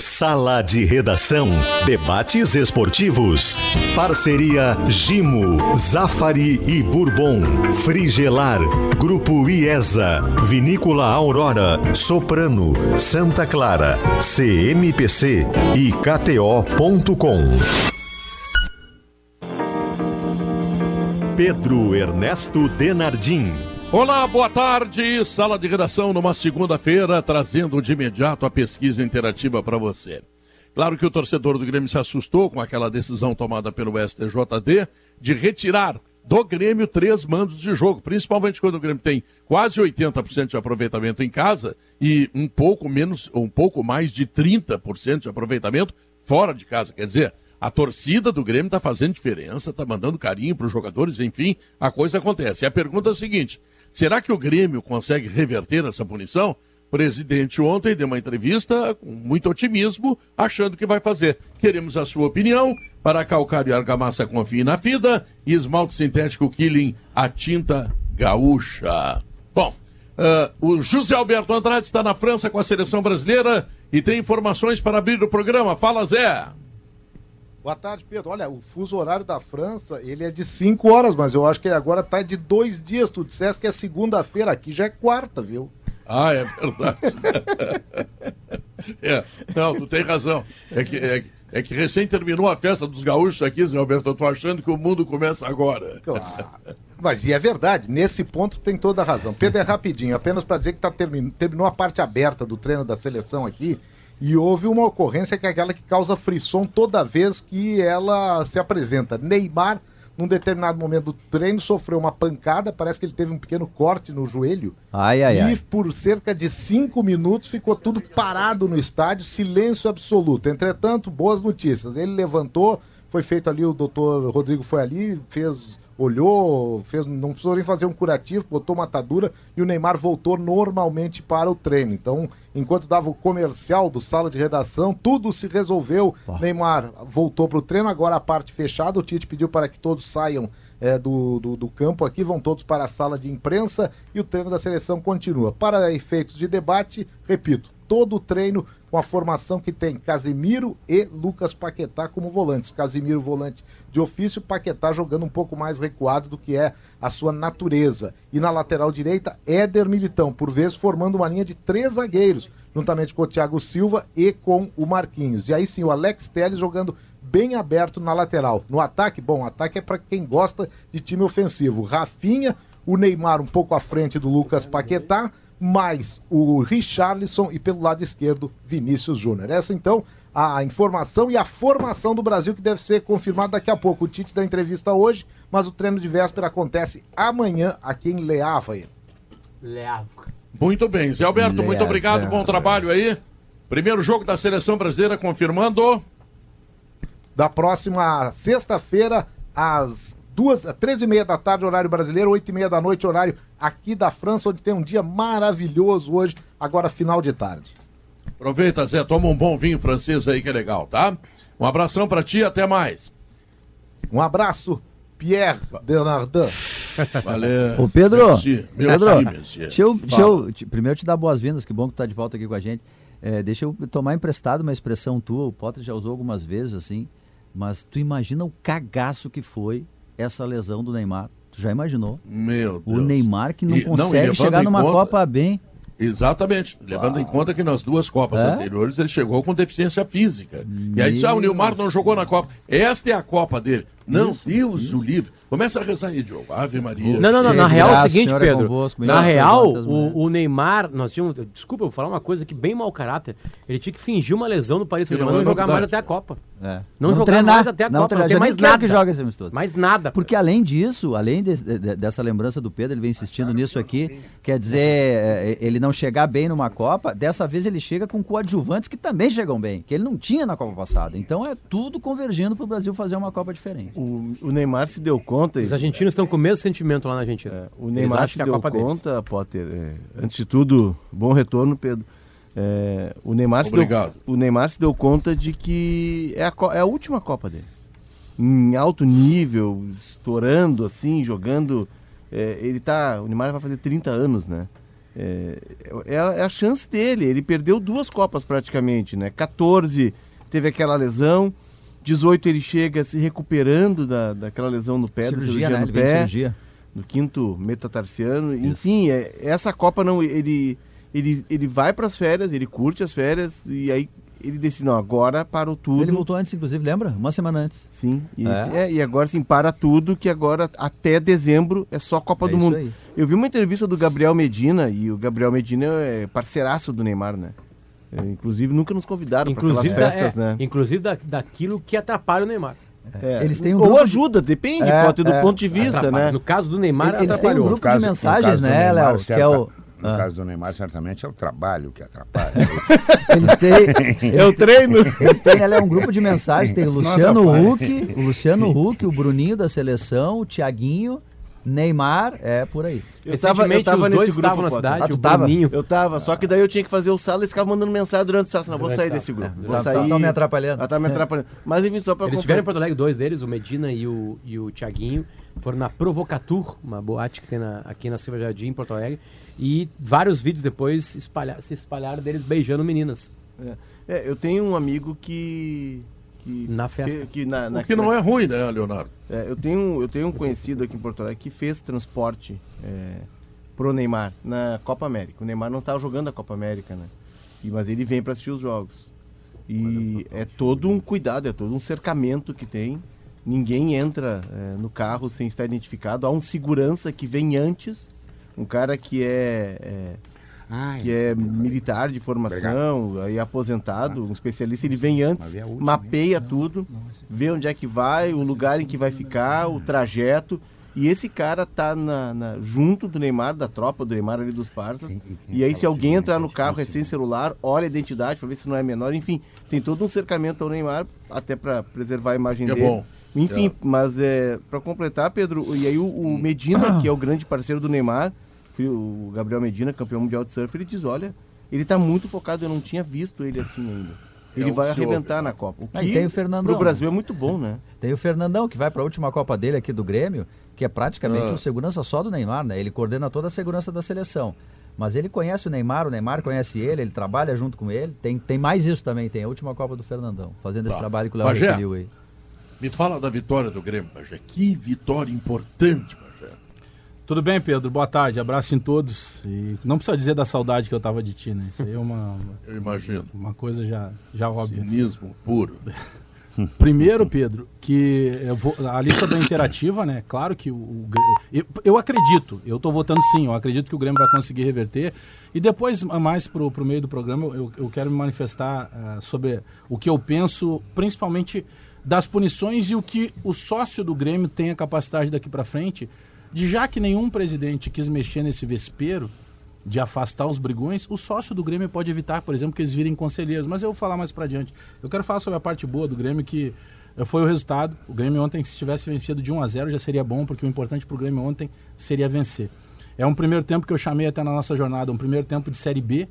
Sala de Redação. Debates esportivos. Parceria Gimo, Zafari e Bourbon. Frigelar. Grupo IESA. Vinícola Aurora. Soprano. Santa Clara. CMPC e KTO.com. Pedro Ernesto Denardim. Olá, boa tarde. Sala de redação numa segunda-feira, trazendo de imediato a pesquisa interativa para você. Claro que o torcedor do Grêmio se assustou com aquela decisão tomada pelo STJD de retirar do Grêmio três mandos de jogo, principalmente quando o Grêmio tem quase 80% de aproveitamento em casa e um pouco menos, um pouco mais de 30% de aproveitamento fora de casa. Quer dizer, a torcida do Grêmio está fazendo diferença, está mandando carinho para os jogadores, enfim, a coisa acontece. E a pergunta é a seguinte: Será que o Grêmio consegue reverter essa punição? O presidente ontem deu uma entrevista com muito otimismo, achando que vai fazer. Queremos a sua opinião. Para calcário e argamassa confie na FIDA e esmalte sintético Killing, a tinta gaúcha. Bom, uh, o José Alberto Andrade está na França com a seleção brasileira e tem informações para abrir o programa. Fala, Zé. Boa tarde, Pedro. Olha, o fuso horário da França, ele é de 5 horas, mas eu acho que ele agora tá de dois dias. Tu disseste que é segunda-feira, aqui já é quarta, viu? Ah, é verdade. é, não, tu tem razão. É que, é, é, que recém terminou a festa dos gaúchos aqui, Zé Alberto. Eu tô achando que o mundo começa agora. Claro. Mas e é verdade, nesse ponto tem toda a razão. Pedro, é rapidinho, apenas para dizer que tá termin... terminou a parte aberta do treino da seleção aqui. E houve uma ocorrência que é aquela que causa frisson toda vez que ela se apresenta. Neymar, num determinado momento do treino, sofreu uma pancada, parece que ele teve um pequeno corte no joelho. Ai, ai, e ai. por cerca de cinco minutos ficou tudo parado no estádio, silêncio absoluto. Entretanto, boas notícias. Ele levantou, foi feito ali, o doutor Rodrigo foi ali, fez olhou, fez, não precisou nem fazer um curativo, botou uma atadura e o Neymar voltou normalmente para o treino. Então, enquanto dava o comercial do sala de redação, tudo se resolveu. Neymar voltou para o treino, agora a parte fechada. O Tite pediu para que todos saiam é, do, do, do, campo aqui, vão todos para a sala de imprensa e o treino da seleção continua. Para efeitos de debate, repito, todo o treino com a formação que tem Casemiro e Lucas Paquetá como volantes. Casemiro volante de ofício, Paquetá jogando um pouco mais recuado do que é a sua natureza. E na lateral direita, Éder Militão, por vezes formando uma linha de três zagueiros, juntamente com o Thiago Silva e com o Marquinhos. E aí sim, o Alex Telles jogando bem aberto na lateral. No ataque, bom, ataque é para quem gosta de time ofensivo. Rafinha, o Neymar um pouco à frente do Lucas Paquetá, mais o Richarlison e pelo lado esquerdo Vinícius Júnior. Essa então a informação e a formação do Brasil que deve ser confirmada daqui a pouco. O Tite da entrevista hoje, mas o treino de véspera acontece amanhã aqui em Le Havre. Le Havre. Muito bem, Zé Alberto, Le muito obrigado, bom trabalho aí. Primeiro jogo da seleção brasileira confirmando. Da próxima sexta-feira, às duas, três e meia da tarde, horário brasileiro, oito e meia da noite, horário aqui da França, onde tem um dia maravilhoso hoje, agora final de tarde. Aproveita, Zé, toma um bom vinho francês aí que é legal, tá? Um abração para ti, até mais. Um abraço, Pierre Denardin. Valeu. Ô Pedro, merci, Pedro, merci, deixa eu, deixa eu te- primeiro te dar boas-vindas, que bom que tu tá de volta aqui com a gente. É, deixa eu tomar emprestado uma expressão tua, o Potter já usou algumas vezes assim, mas tu imagina o cagaço que foi essa lesão do Neymar. Tu já imaginou? Meu O Deus. Neymar que não E- não, consegue levando chegar numa conta- Copa bem. Exatamente. Levando em conta que nas duas Copas É? anteriores ele chegou com deficiência física. E aí disse, ah, o Meu Neymar não jogou na Copa. Esta é a Copa dele. Não, Isso, Deus o livre. Começa a rezar aí, Diogo. Ave Maria. Não, não, não. Na real é o seguinte, é Pedro. convosco, Na real, o, o Neymar, nós tínhamos. Desculpa, eu vou falar uma coisa que bem mau caráter. Ele tinha que fingir uma lesão no Paris Saint-Germain não e é não jogar mais até a Copa. É. Não jogar treinar, mais até a não Copa, treinar. não tem mais nada. que jogue esse amistoso. Mais nada. Porque além disso, além de- de- dessa lembrança do Pedro, ele vem insistindo nisso aqui, quer dizer, é, ele não chegar bem numa Copa, dessa vez ele chega com coadjuvantes que também chegam bem, que ele não tinha na Copa passada. Então é tudo convergindo para o Brasil fazer uma Copa diferente. O, o Neymar se deu conta. Os argentinos estão com o mesmo sentimento lá na Argentina. É, o Neymar se é deu Copa deles. conta, Potter. é, antes de tudo, bom retorno, Pedro. É, o, Neymar se deu, Obrigado. o Neymar se deu conta de que é a, é a última Copa dele. Em alto nível, estourando assim, jogando. é, ele tá. O Neymar vai fazer 30 anos, né? é, é, a, é a chance dele. Ele perdeu duas Copas praticamente, né? 14 teve aquela lesão, 18 ele chega se recuperando da, daquela lesão no pé, da Cirurgia, né? no Ele pé, cirurgia. no quinto metatarsiano. Enfim, é, essa Copa não, ele, ele, ele vai para as férias, ele curte as férias e aí ele decide, não, agora parou tudo. Ele voltou antes, inclusive, lembra? Uma semana antes. Sim, e, É. é, e agora sim, para tudo, que agora até dezembro é só Copa É do isso Mundo. aí. Eu vi uma entrevista do Gabriel Medina, e o Gabriel Medina é parceiraço do Neymar, né? É, inclusive nunca nos convidaram para aquelas Inclusive, da, festas, é, né? inclusive da, daquilo que atrapalha o Neymar. É, Eles têm um Ou grupo de- ajuda, depende, É, pode ter do é. ponto de vista, Atrapalha. né? No caso do Neymar, Eles têm um grupo caso- de mensagens, né, Léo? Que é o. No Ah. caso do Neymar, certamente é o trabalho que atrapalha. Eles têm, É o treino. eles têm ali um grupo de mensagens. Tem o Luciano. Huck, o Luciano Huck, o Bruninho da seleção, o Tiaguinho, Neymar, é por aí. Eu tava, eu tava nesse grupo, estavam na cidade, Ah, tu o tava? Eu tava, só que daí eu tinha que fazer o sala e eles ficavam mandando mensagem durante o sala, senão eu vou sair desse grupo. Vou Tá- sair. tão me atrapalhando. Ah, tá me atrapalhando. Mas enfim, só pra Eles estiveram em Porto Alegre, dois deles, o Medina e o, e o Thiaguinho, foram na Provocatur, uma boate que tem na- aqui na Silva Jardim, em Porto Alegre, e vários vídeos depois espalha- se espalharam deles beijando meninas. É. É, eu tenho um amigo que. Que Na festa. Que, que na, na- O que não é ruim, né, Leonardo? É, eu, tenho, um- eu tenho um conhecido aqui em Porto Alegre que fez transporte é, pro Neymar na Copa América. O Neymar não estava jogando a Copa América, né? E, mas ele vem para assistir os jogos. E é todo um cuidado, é todo um cercamento que tem. Ninguém entra é, no carro sem estar identificado. Há um segurança que vem antes, um cara que é, é, Ai, que é militar de formação, aí aposentado, um especialista, ele vem antes, mapeia tudo, vê onde é que vai, o lugar em que vai ficar, o trajeto. E esse cara tá na, na- junto do Neymar, da tropa do Neymar ali dos parças. E aí, se alguém figura entrar no carro é né? celular, olha a identidade para ver se não é menor. Enfim, tem todo um cercamento ao Neymar, até para preservar a imagem é dele. bom. Enfim, É. mas é, para completar, Pedro, e aí o, o Medina, que é o grande parceiro do Neymar, o Gabriel Medina, campeão mundial de surf, ele diz, olha, ele tá muito focado, eu não tinha visto ele assim ainda. Ele É, vai arrebentar na Copa. O Ah, que e tem o Fernandão, pro Brasil é muito bom, né? Tem o Fernandão, que vai para a última Copa dele aqui do Grêmio, que é praticamente Ah. o segurança só do Neymar, né? Ele coordena toda a segurança da seleção. Mas ele conhece o Neymar, o Neymar conhece ele, ele trabalha junto com ele. Tem, tem mais isso também, tem a última Copa do Fernandão, fazendo esse Tá. trabalho que o Léo referiu aí. Me fala da vitória do Grêmio, Bagé. Que vitória importante. Tudo bem, Pedro? Boa tarde, abraço em todos. E não precisa dizer da saudade que eu tava de ti, né? Isso aí é uma, Eu imagino. uma coisa já, já óbvia. Cinismo puro. Primeiro, Pedro, que vou, a lista da interativa, né? Claro que o, o eu, eu acredito, eu tô votando sim, eu acredito que o Grêmio vai conseguir reverter. E depois, mais pro, pro meio do programa, eu, eu quero me manifestar ah, sobre o que eu penso, principalmente das punições e o que o sócio do Grêmio tem a capacidade daqui para frente, de já que nenhum presidente quis mexer nesse vespeiro, de afastar os brigões, o sócio do Grêmio pode evitar, por exemplo, que eles virem conselheiros. Mas eu vou falar mais pra diante. Eu quero falar sobre a parte boa do Grêmio, que eh, foi o resultado. O Grêmio ontem, se tivesse vencido de 1 a 0 já seria bom, porque o importante pro Grêmio ontem seria vencer. É um primeiro tempo que eu chamei até na nossa jornada, um primeiro tempo de Série B,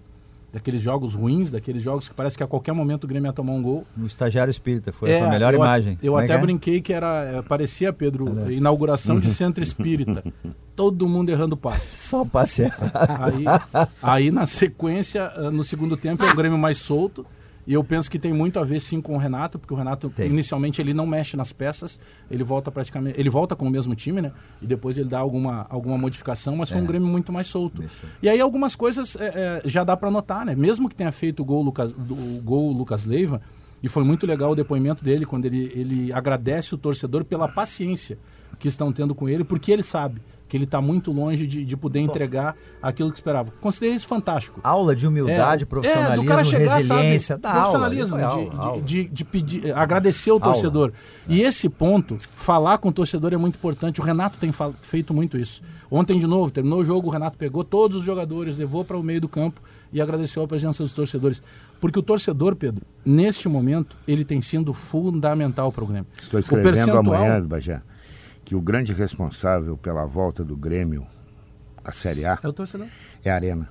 daqueles jogos ruins, daqueles jogos que parece que a qualquer momento o Grêmio ia tomar um gol. No estagiário espírita, foi É, a melhor eu imagem. Eu Como é até é? brinquei que era, eh, parecia, Pedro, inauguração de centro espírita. Todo mundo errando passe. Só passear. Aí, aí na sequência, ah, no segundo tempo, é o Grêmio mais solto. E eu penso que tem muito a ver sim com o Renato, porque o Renato Tem. inicialmente ele não mexe nas peças, ele volta praticamente, ele volta com o mesmo time, né? E depois ele dá alguma, alguma modificação, mas foi um Grêmio muito mais solto. E aí algumas coisas é, é, já dá para notar, né? Mesmo que tenha feito o gol Lucas, o gol Lucas Leiva, e foi muito legal o depoimento dele quando ele, ele agradece o torcedor pela paciência que estão tendo com ele, porque ele sabe que ele está muito longe de, de poder entregar aquilo que esperava. Considerei isso fantástico. Aula de humildade, É, profissionalismo, do cara chegar, resiliência. sabe, da aula, profissionalismo, foi aula, de, aula. de, de- de pedir, agradecer o torcedor. E esse ponto, falar com o torcedor é muito importante. O Renato tem feito muito isso. Ontem, de novo, terminou o jogo, o Renato pegou todos os jogadores, levou para o meio do campo e agradeceu a presença dos torcedores. Porque o torcedor, Pedro, neste momento, ele tem sido fundamental para o Grêmio. Estou O escrevendo percentual- amanhã, Bajé, que o grande responsável pela volta do Grêmio à Série A É o torcedor. é a Arena.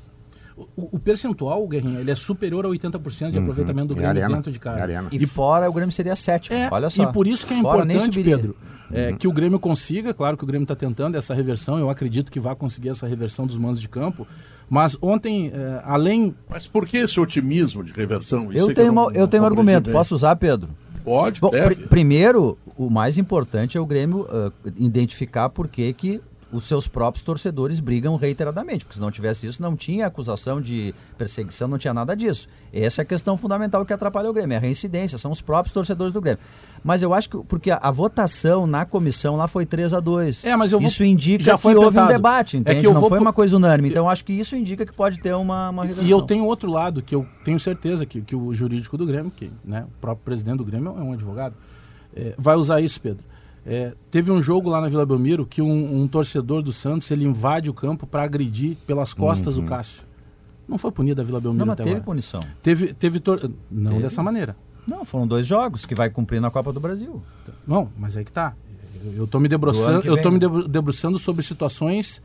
O, o percentual, Guerrinha, ele é superior a 80% de aproveitamento do É Grêmio arena, dentro de casa. é arena. E, fora o Grêmio seria sétimo. É, Olha só. E por isso que é Fora importante. Pedro, é, que o Grêmio consiga, claro que o Grêmio está tentando essa reversão, eu acredito que vai conseguir essa reversão dos mandos de campo, Mas ontem, eh, além. Mas por que esse otimismo de reversão? Isso Eu é tenho, não- uma- eu não tenho um argumento, bem. posso usar, Pedro? Pode, Bom, pri- primeiro, o mais importante é o Grêmio ah, identificar por que que os seus próprios torcedores brigam reiteradamente, porque se não tivesse isso, não tinha acusação de perseguição, não tinha nada disso. Essa é a questão fundamental que atrapalha o Grêmio, é a reincidência, são os próprios torcedores do Grêmio. Mas eu acho que, porque a, a votação na comissão lá foi 3 a 2 É, mas eu vou- Isso indica já que foi houve um debate, É entende? que eu não vou foi uma coisa unânime. Então eu acho que isso indica que pode ter uma, uma. E eu tenho outro lado, que eu tenho certeza que, que o jurídico do Grêmio, que né, o próprio presidente do Grêmio é um advogado, é, vai usar isso, Pedro. É, teve um jogo lá na Vila Belmiro que um, um torcedor do Santos ele invade o campo para agredir pelas costas o Cássio. Não foi punido a Vila Belmiro Não, mas até teve agora. punição. Teve, teve tor- Não Teve? dessa maneira. Não, foram dois jogos que vai cumprir na Copa do Brasil. Não, mas aí que tá. Eu, tô me debruçando, eu tô me né? debru- debruçando sobre situações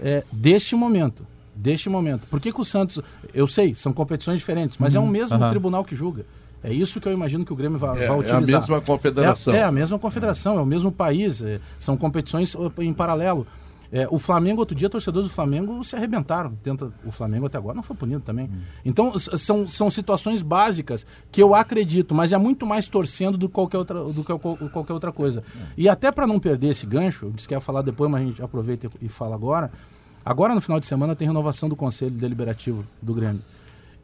é, deste momento. Deste momento. Por que, que o Santos. Eu sei, são competições diferentes, mas é o mesmo Uhum. tribunal que julga. É isso que eu imagino que o Grêmio vai, É, vai é a utilizar. mesma confederação. É, é a mesma confederação, é o mesmo país, é, são competições em paralelo. É, o Flamengo, outro dia, torcedores do Flamengo se arrebentaram. Tenta, o Flamengo até agora não foi punido também. Então, s- são, são situações básicas que eu acredito, mas é muito mais torcendo do que qualquer outra, do que qual- qualquer outra coisa. E até para não perder esse gancho, eu disse que ia falar depois, mas a gente aproveita e fala agora. Agora, no final de semana, tem renovação do Conselho Deliberativo do Grêmio.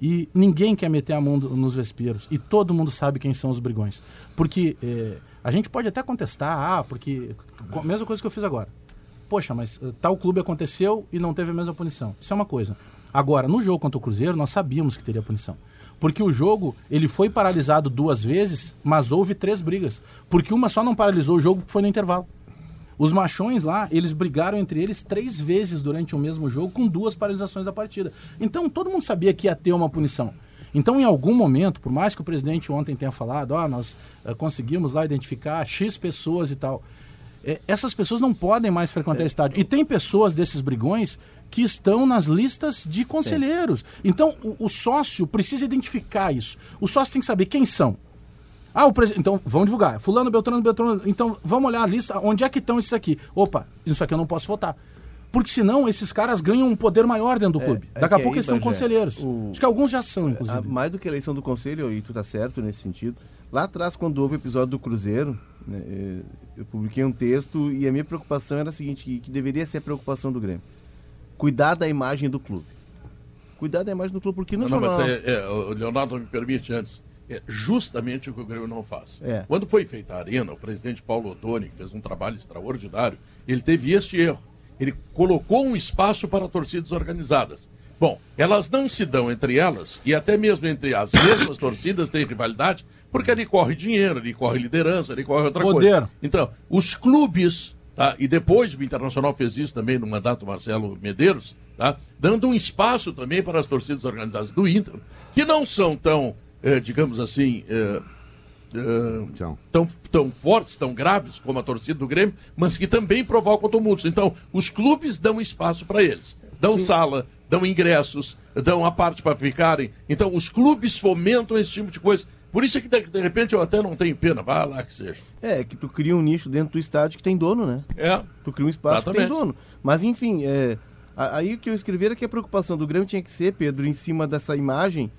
E ninguém quer meter a mão nos vesperos. E todo mundo sabe quem são os brigões. Porque eh, a gente pode até contestar, ah, porque. co- Mesma coisa que eu fiz agora. Poxa, mas eh, tal clube aconteceu e não teve a mesma punição. Isso é uma coisa. Agora, no jogo contra o Cruzeiro, nós sabíamos que teria punição. Porque o jogo, ele foi paralisado duas vezes, mas houve três brigas. Porque uma só não paralisou o jogo, porque foi no intervalo. Os machões lá, eles brigaram entre eles três vezes durante o mesmo jogo, com duas paralisações da partida. Então todo mundo sabia que ia ter uma punição. Então, em algum momento, por mais que o presidente ontem tenha falado, ó, nós eh, conseguimos lá identificar X pessoas e tal, eh, essas pessoas não podem mais frequentar estádio. E tem pessoas desses brigões que estão nas listas de conselheiros. Então, o, o sócio precisa identificar isso. O sócio tem que saber quem são. Ah, o presidente. Então, vamos divulgar. Fulano, Beltrano, Beltrano. Então, vamos olhar a lista. Onde é que estão esses aqui? Opa, isso aqui eu não posso votar. Porque senão esses caras ganham um poder maior dentro do clube. é Daqui a que pouco aí, eles são Bagé, conselheiros. o- Acho que alguns já são, inclusive. A- mais do que a eleição do conselho, e tu tá certo nesse sentido. Lá atrás, quando houve o episódio do Cruzeiro, né, eh, eu publiquei um texto e a minha preocupação era a seguinte, que, que deveria ser a preocupação do Grêmio. Cuidar da imagem do clube. Cuidar da imagem do clube, porque no Não, não, jornal... mas é, é, o Leonardo me permite antes. É justamente o que o Grêmio não faz. É. Quando foi feita a arena, o presidente Paulo Ottoni, que fez um trabalho extraordinário, ele teve este erro. Ele colocou um espaço para torcidas organizadas. Bom, elas não se dão entre elas, e até mesmo entre as mesmas torcidas tem rivalidade, porque ali corre dinheiro, ali corre liderança, ali corre outra Poder. coisa. Então, os clubes, tá? e depois o Internacional fez isso também no mandato do Marcelo Medeiros, tá? dando um espaço também para as torcidas organizadas do Inter, que não são tão, eh, digamos assim, eh, eh, São. tão, tão fortes, tão graves como a torcida do Grêmio, mas que também provocam tumultos. Então, os clubes dão espaço para eles. Dão sala, dão ingressos, dão a parte para ficarem. Então, os clubes fomentam esse tipo de coisa. Por isso é que, de, de repente, eu até não tenho pena. Vai lá que seja. É, que tu cria um nicho dentro do estádio que tem dono, né? É. Tu cria um espaço que tem Exatamente. dono. Mas enfim, é, aí o que eu escrevi era que a preocupação do Grêmio tinha que ser, Pedro, em cima dessa imagem,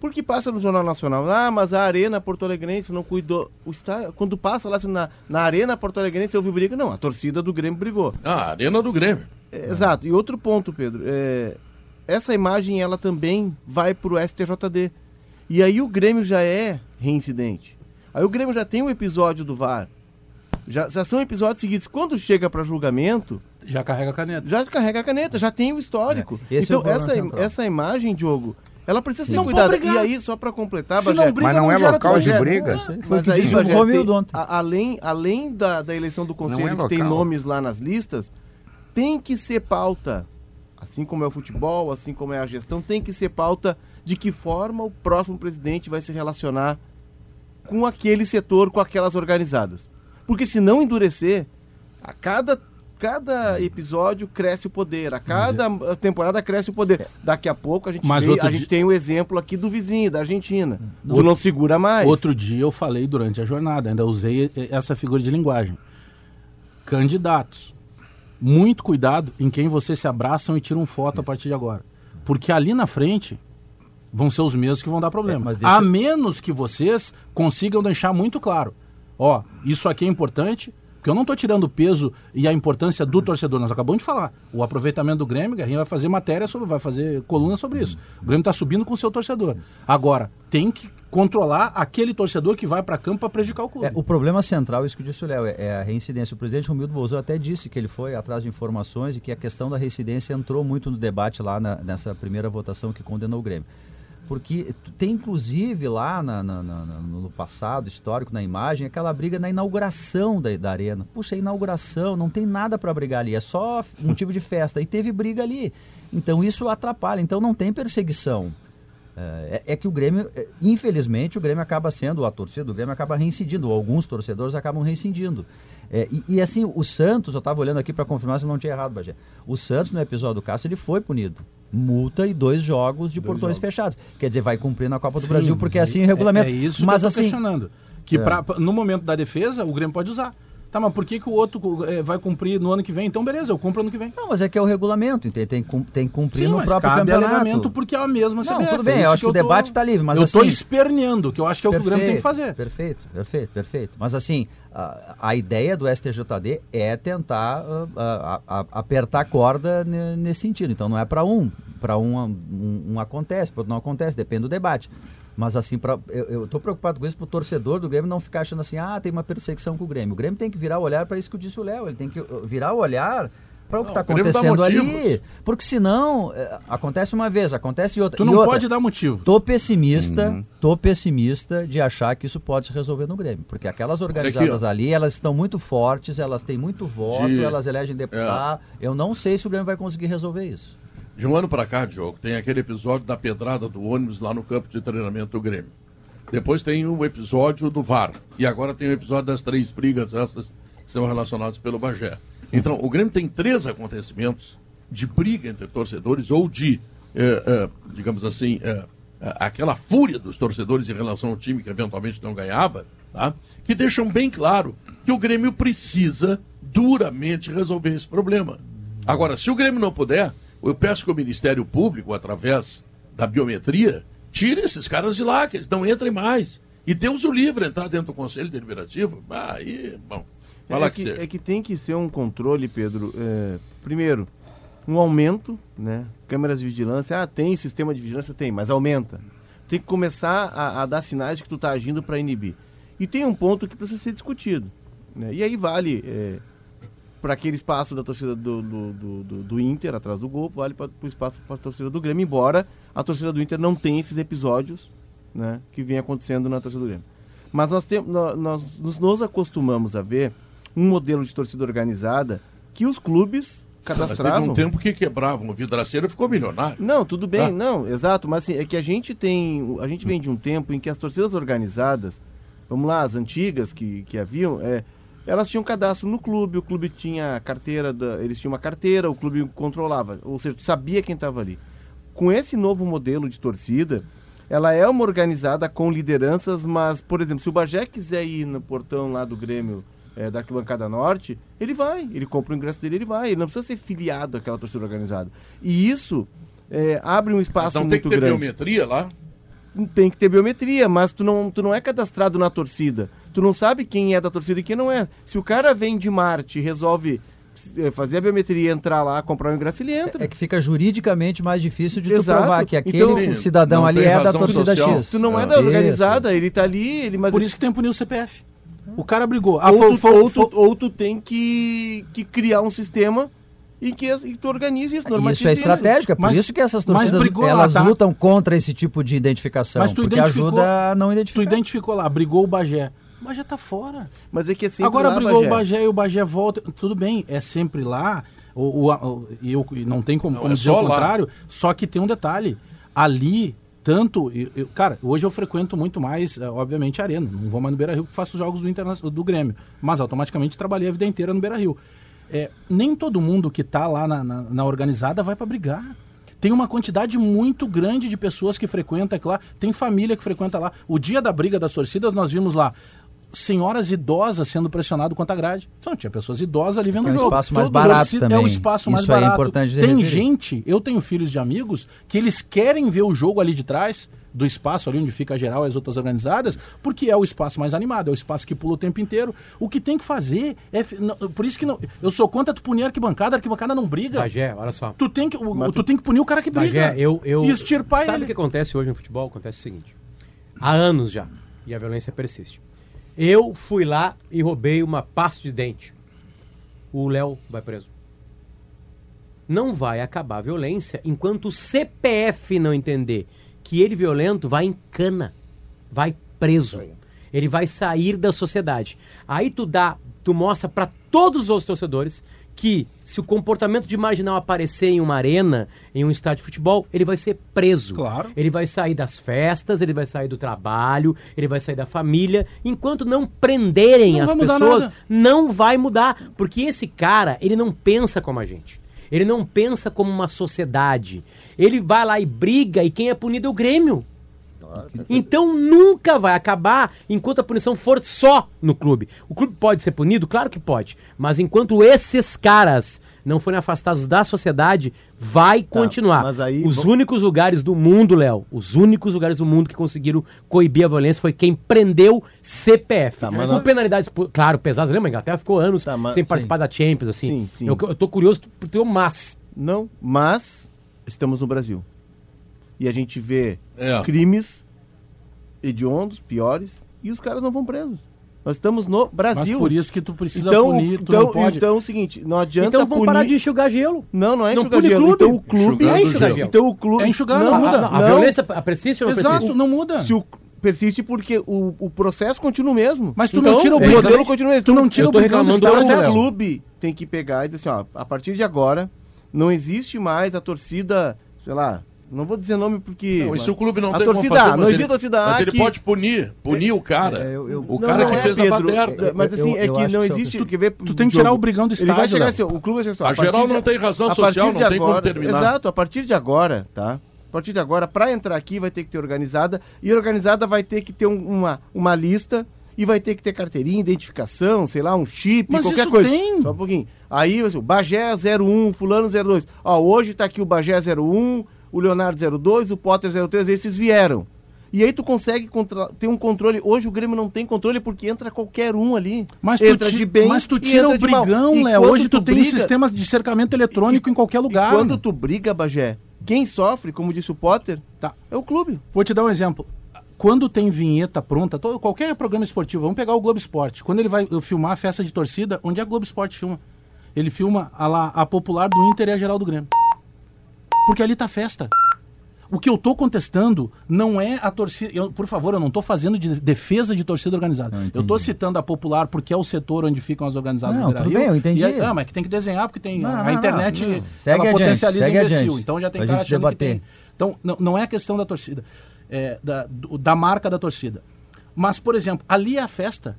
porque passa no Jornal Nacional. Ah, mas a Arena Porto Alegrense não cuidou. O estádio, quando passa lá assim, na, na Arena Porto Alegrense, houve briga. Não, a torcida do Grêmio brigou. Ah, a arena do Grêmio. É, Exato. E outro ponto, Pedro, é, essa imagem ela também vai pro STJD. E aí o Grêmio já é reincidente. Aí o Grêmio já tem um episódio do VAR. Já, já são episódios seguidos. Quando chega para julgamento, Já carrega a caneta. já carrega a caneta, já tem o histórico. É, é o então, problema essa, central. essa imagem, Diogo, ela precisa ser Não cuidada. E aí, só para completar, Bagé, não briga, Mas não é gera local de briga? Mas que aí, Bagé, tem- a- além, além da, da eleição do conselho, é que tem nomes lá nas listas, tem que ser pauta. Assim como é o futebol, assim como é a gestão, tem que ser pauta de que forma o próximo presidente vai se relacionar com aquele setor, com aquelas organizadas. Porque se não endurecer, a cada, cada episódio cresce o poder, a cada temporada cresce o poder. Daqui a pouco a gente, a gente dia- tem o exemplo aqui do vizinho, da Argentina. Tu Outro- não segura mais. Outro dia eu falei durante a jornada, ainda usei essa figura de linguagem. Candidatos. Muito cuidado em quem vocês se abraçam e tiram foto a partir de agora. Porque ali na frente vão ser os mesmos que vão dar problema. É, mas deixa- A menos que vocês consigam deixar muito claro. Ó, isso aqui é importante, porque eu não estou tirando o peso e a importância do torcedor. Nós acabamos de falar. O aproveitamento do Grêmio, Guerrinha vai fazer matéria sobre, vai fazer coluna sobre isso. O Grêmio está subindo com o seu torcedor. Agora, tem que controlar aquele torcedor que vai para campo para prejudicar o clube. É, o problema central, isso que disse o Léo, é, é a reincidência. O presidente Romildo Bolsonaro até disse que ele foi atrás de informações e que a questão da reincidência entrou muito no debate lá na- nessa primeira votação que condenou o Grêmio. Porque tem inclusive lá na- na- na- no passado histórico, na imagem, aquela briga na inauguração da, da arena. Puxa, é inauguração, não tem nada para brigar ali, é só motivo de festa. E teve briga ali. Então isso atrapalha, então não tem perseguição. É, é que o Grêmio, é, infelizmente, o Grêmio acaba sendo, a torcida do Grêmio acaba reincidindo, alguns torcedores acabam reincidindo. É, e, e, assim, o Santos, eu estava olhando aqui para confirmar se eu não tinha errado, Bagé. O Santos, no episódio do Cássio, ele foi punido. Multa e dois jogos de portões fechados. Quer dizer, vai cumprir na Copa do Sim, Brasil, porque é assim o regulamento. É, é isso Mas que eu tô assim, questionando. Que É. pra- no momento da defesa, o Grêmio pode usar. Tá, mas por que, que o outro eh, vai cumprir no ano que vem? Então, beleza, eu compro ano que vem. Não, mas é que é o regulamento, entende? Tem, tem que cumprir Sim, no mas próprio cabe campeonato. alegamento porque é a mesma Não, CBF. tudo bem, é eu acho que o debate está livre, mas eu assim... tô esperneando, que eu acho que é o que o Grêmio tem que fazer. Perfeito, perfeito, perfeito. Mas assim, a, a ideia do STJD é tentar ah, ah, ah, apertar a corda ne- nesse sentido. Então não é para um, para um, um, um acontece, para outro não acontece, depende do debate. Mas assim, pra, eu, tô preocupado com isso pro torcedor do Grêmio não ficar achando assim, ah, tem uma perseguição com o Grêmio. O Grêmio tem que virar o olhar para isso que eu disse o Léo, ele tem que uh, virar o olhar para o que está acontecendo ali. Porque senão, eh, acontece uma vez, acontece outra. Tu E não outra, pode dar motivo. Tô pessimista, tô pessimista de achar que isso pode se resolver no Grêmio, porque aquelas organizadas ó. ali, elas estão muito fortes, elas têm muito voto, De- elas elegem deputado. Eu não sei se o Grêmio vai conseguir resolver isso. De um ano para cá, Diogo, tem aquele episódio da pedrada do ônibus lá no campo de treinamento do Grêmio. Depois tem o episódio do VAR. E agora tem o episódio das três brigas, essas que são relacionadas pelo Bagé. Então, o Grêmio tem três acontecimentos de briga entre torcedores ou de, eh, eh, digamos assim, eh, aquela fúria dos torcedores em relação ao time que eventualmente não ganhava, tá? que deixam bem claro que o Grêmio precisa duramente resolver esse problema. Agora, se o Grêmio não puder, eu peço que o Ministério Público, através da biometria, tire esses caras de lá, que eles não entrem mais. E Deus o livre entrar dentro do Conselho Deliberativo. Ah, aí, bom, É que, que, é que tem que ser um controle, Pedro. é, primeiro, um aumento, né? Câmeras de vigilância. Ah, tem sistema de vigilância? Tem, mas aumenta. Tem que começar a, a dar sinais de que tu está agindo para inibir. E tem um ponto que precisa ser discutido. Né? E aí vale para aquele espaço da torcida do, do, do, do- Inter, atrás do gol, vale para o espaço para a torcida do Grêmio, embora a torcida do Inter não tenha esses episódios né, que vem acontecendo na torcida do Grêmio. Mas nós, tem, nós, nós nos, acostumamos a ver um modelo de torcida organizada que os clubes Mas teve cadastravam. um tempo que quebravam o vidraceiro ficou milionário. Não, tudo bem, Tá. não, exato, mas assim, é que a gente tem, a gente vem de um tempo em que as torcidas organizadas, vamos lá, as antigas que, que haviam, é, elas tinham cadastro no clube, o clube tinha carteira, da, eles tinham uma carteira, o clube controlava, ou seja, sabia quem estava ali. Com esse novo modelo de torcida, ela é uma organizada com lideranças, mas, por exemplo, se o Bagé quiser ir no portão lá do Grêmio, é, da Arquibancada Norte, ele vai, ele compra o ingresso dele, ele vai, ele não precisa ser filiado àquela torcida organizada. E isso é, abre um espaço tem muito que ter grande. biometria lá. Tem que ter biometria, mas tu não, tu não é cadastrado na torcida. Tu não sabe quem é da torcida e quem não é. Se o cara vem de Marte e resolve eh, fazer a biometria, entrar lá, comprar o ingresso, ele entra. É que fica juridicamente mais difícil de tu provar que aquele Então, cidadão ali é da torcida social. X. Tu não é Ah. da Isso. organizada, ele tá ali, ele mas Por isso que tem que punir o CPF. O cara brigou. Ah, ou, tu, ou, tu, ou tu tem que, que criar um sistema em que, e tu organize isso, normatize Isso é estratégico, é por Mas- isso que essas mas torcidas brigou lá, elas tá? lutam contra esse tipo de identificação, Mas tu porque ajuda a não Tu identificar. identificou lá, brigou o Bagé. O Bagé tá fora. Mas é que é sempre Agora lá, brigou Bagé. o Bagé e o Bagé volta. Tudo bem, é sempre lá. O, o, o- e eu, não tem como, Não, como é dizer o lá. contrário. Só que tem um detalhe. Ali, tanto. eu- eu- cara, hoje eu frequento muito mais, eh, obviamente, a Arena. Não vou mais no Beira Rio porque faço os jogos do, Interna- do Grêmio. Mas automaticamente trabalhei a vida inteira no Beira Rio. É, nem todo mundo que tá lá na, na- na organizada vai para brigar. Tem uma quantidade muito grande de pessoas que frequentam lá. Tem família que frequenta lá. O dia da briga das torcidas, nós vimos lá senhoras idosas sendo pressionado contra a grade. Então, tinha pessoas idosas ali vendo É um o jogo. espaço mais Todo barato torcida- É também. um espaço mais Isso aí é importante Tem referir. gente, eu tenho filhos de amigos, que eles querem ver o jogo ali de trás, do espaço ali onde fica a geral e as outras organizadas, porque é o espaço mais animado, é o espaço que pula o tempo inteiro. O que tem que fazer é. não- por isso que não, eu sou contra tu punir a arquibancada, a arquibancada não briga. Bagé, olha só. Tu tem, que, o- tu tem que punir o cara que briga. Bagé, eu, eu... E extirpar Sabe ele. o que acontece hoje no futebol? Acontece o seguinte. Há anos já, e a violência persiste. Eu fui lá e roubei uma pasta de dente. O Léo vai preso. Não vai acabar a violência enquanto o CPF não entender que ele violento vai em cana, vai preso. Ele vai sair da sociedade. Aí tu dá, tu mostra para todos os torcedores que se o comportamento de marginal aparecer em uma arena, em um estádio de futebol, ele vai ser preso. Claro. Ele vai sair das festas, ele vai sair do trabalho, ele vai sair da família. Enquanto não prenderem Não as pessoas, não vai mudar. Porque esse cara, ele não pensa como a gente. Ele não pensa como uma sociedade. Ele vai lá e briga e quem é punido é o Grêmio. Então nunca vai acabar enquanto a punição for só no clube. O clube pode ser punido? Claro que pode. Mas enquanto esses caras não forem afastados da sociedade, vai continuar. mas aí- Os únicos lugares do mundo, Léo, os únicos lugares do mundo que conseguiram coibir a violência foi quem prendeu CPF. Tá, mas Com penalidades, claro, pesadas. Lembra? A Inglaterra ficou anos Tá, mas- sem participar da Champions, assim. Sim, sim. Eu, eu tô curioso por ter o mas. Não, mas estamos no Brasil. E a gente vê É. crimes hediondos, piores, e os caras não vão presos. Nós estamos no Mas Brasil. por isso que tu precisa então, punir, tu então, não pode... então é o seguinte, não adianta Então vamos punir... parar de enxugar gelo. Não, não é Não enxugar gelo. clube. Então o clube... Enxugar É enxugar gelo. Então o clube... É enxugar, não muda. A, a violência persiste ou não Exato, persiste? não muda. Se o, persiste porque o, o processo continua o mesmo. Mas tu Então, não tira o modelo continua o mesmo. Tu não tira o reclamando do Estado, Então o clube tem que pegar e dizer assim, ó, a partir de agora não existe mais a torcida, sei lá, não vou dizer nome porque... Não, se o clube não a tem como torcida fazer, A, mas não ele- existe torcida A Mas ele que- pode punir, punir o cara. É, eu- eu- o Não, cara não que é, fez a Pedro. baderna. Mas assim, Eu- é eu que não que é o existe. que- Quer ver, Tu tem que tirar o brigão do Ele vai estádio, chegar Léo. assim, o clube vai chegar assim, A partir geral de- não tem razão a social, não tem como agora- terminar. Exato, a partir de agora, tá? A partir de agora, para entrar aqui vai ter que ter organizada e a organizada vai ter que ter um- uma, uma lista e vai ter que ter carteirinha, identificação, sei lá, um chip, Mas qualquer isso coisa. tem. Só um pouquinho. Aí, assim, o Bagé 01, fulano 02. Ó, hoje tá aqui o Bagé 01, o Leonardo 02, o Potter 03, esses vieram. E aí tu consegue ter um controle. Hoje o Grêmio não tem controle porque entra qualquer um ali. Mas tu, entra ti- de bem mas tu e tira o brigão, E Léo. Hoje tu, tem briga- sistemas de cercamento eletrônico em qualquer lugar. E quando tu briga, Bagé, quem sofre, como disse o Potter, Tá. é o clube. Vou te dar um exemplo. Quando tem vinheta pronta, todo, qualquer programa esportivo, vamos pegar o Globo Esporte. Quando ele vai uh, filmar a festa de torcida, onde é o Globo Esporte filma? Ele filma a, lá, a popular do Inter e a geral do Grêmio. Porque ali tá festa. O que eu tô contestando não é a torcida. eu- por favor, eu não tô fazendo de defesa de torcida organizada. eu tô citando a popular porque é o setor onde ficam as organizadas Não, do tudo bem, eu entendi. Aí- ah, mas que tem que desenhar porque tem Não, a não, internet não, não. ela adiante, potencializa segue imbecil. adiante. Então já tem cara achando que debater. tem. Então, não, não é questão da torcida, é, da, da marca da torcida. Mas, por exemplo, ali é a festa.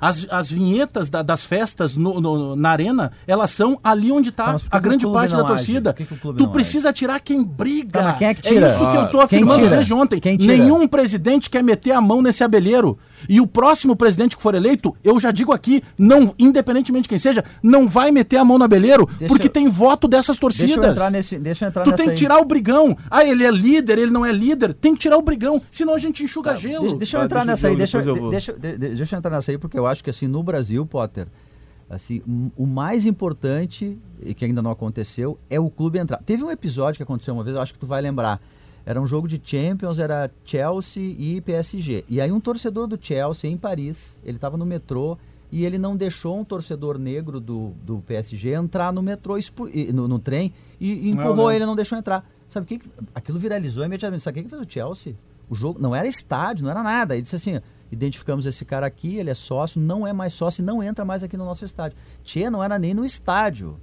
As, as vinhetas da- das festas no- no- na arena, elas são ali onde Tá, está que a grande parte da age? torcida. Que que tu precisa tirar quem briga. Tá, quem é que tira? isso que eu tô Quem afirmando tira? desde ontem. Nenhum presidente quer meter a mão nesse abelheiro. E o próximo presidente que for eleito, eu já digo aqui, não, independentemente de quem seja, não vai meter a mão no abelheiro, Deixa porque eu- tem voto dessas torcidas. Deixa eu entrar nesse. Deixa eu entrar Tu nessa tem que aí. tirar o brigão. Ah, ele é líder, ele não é líder. Tem que tirar o brigão, senão a gente enxuga gelo. Deixa, deixa eu entrar deixa nessa eu- aí, deixa, eu deixa, de- de- deixa eu entrar nessa aí, porque eu acho que assim, no Brasil, Potter, assim, o mais importante, e que ainda não aconteceu, é o clube entrar. Teve um episódio que aconteceu uma vez, eu acho que tu vai lembrar. Era um jogo de Champions, era Chelsea e PSG. E aí um torcedor do Chelsea em Paris, ele estava no metrô e ele não deixou um torcedor negro do, do PSG entrar no metrô, no, no trem, e, e empurrou não. ele, não deixou entrar. Sabe o que? Aquilo viralizou imediatamente. Sabe o que que fez o Chelsea? O jogo não era estádio, não era nada. Ele disse assim: identificamos esse cara aqui, ele é sócio, não é mais sócio e não entra mais aqui no nosso estádio. Tchê, não era nem no estádio.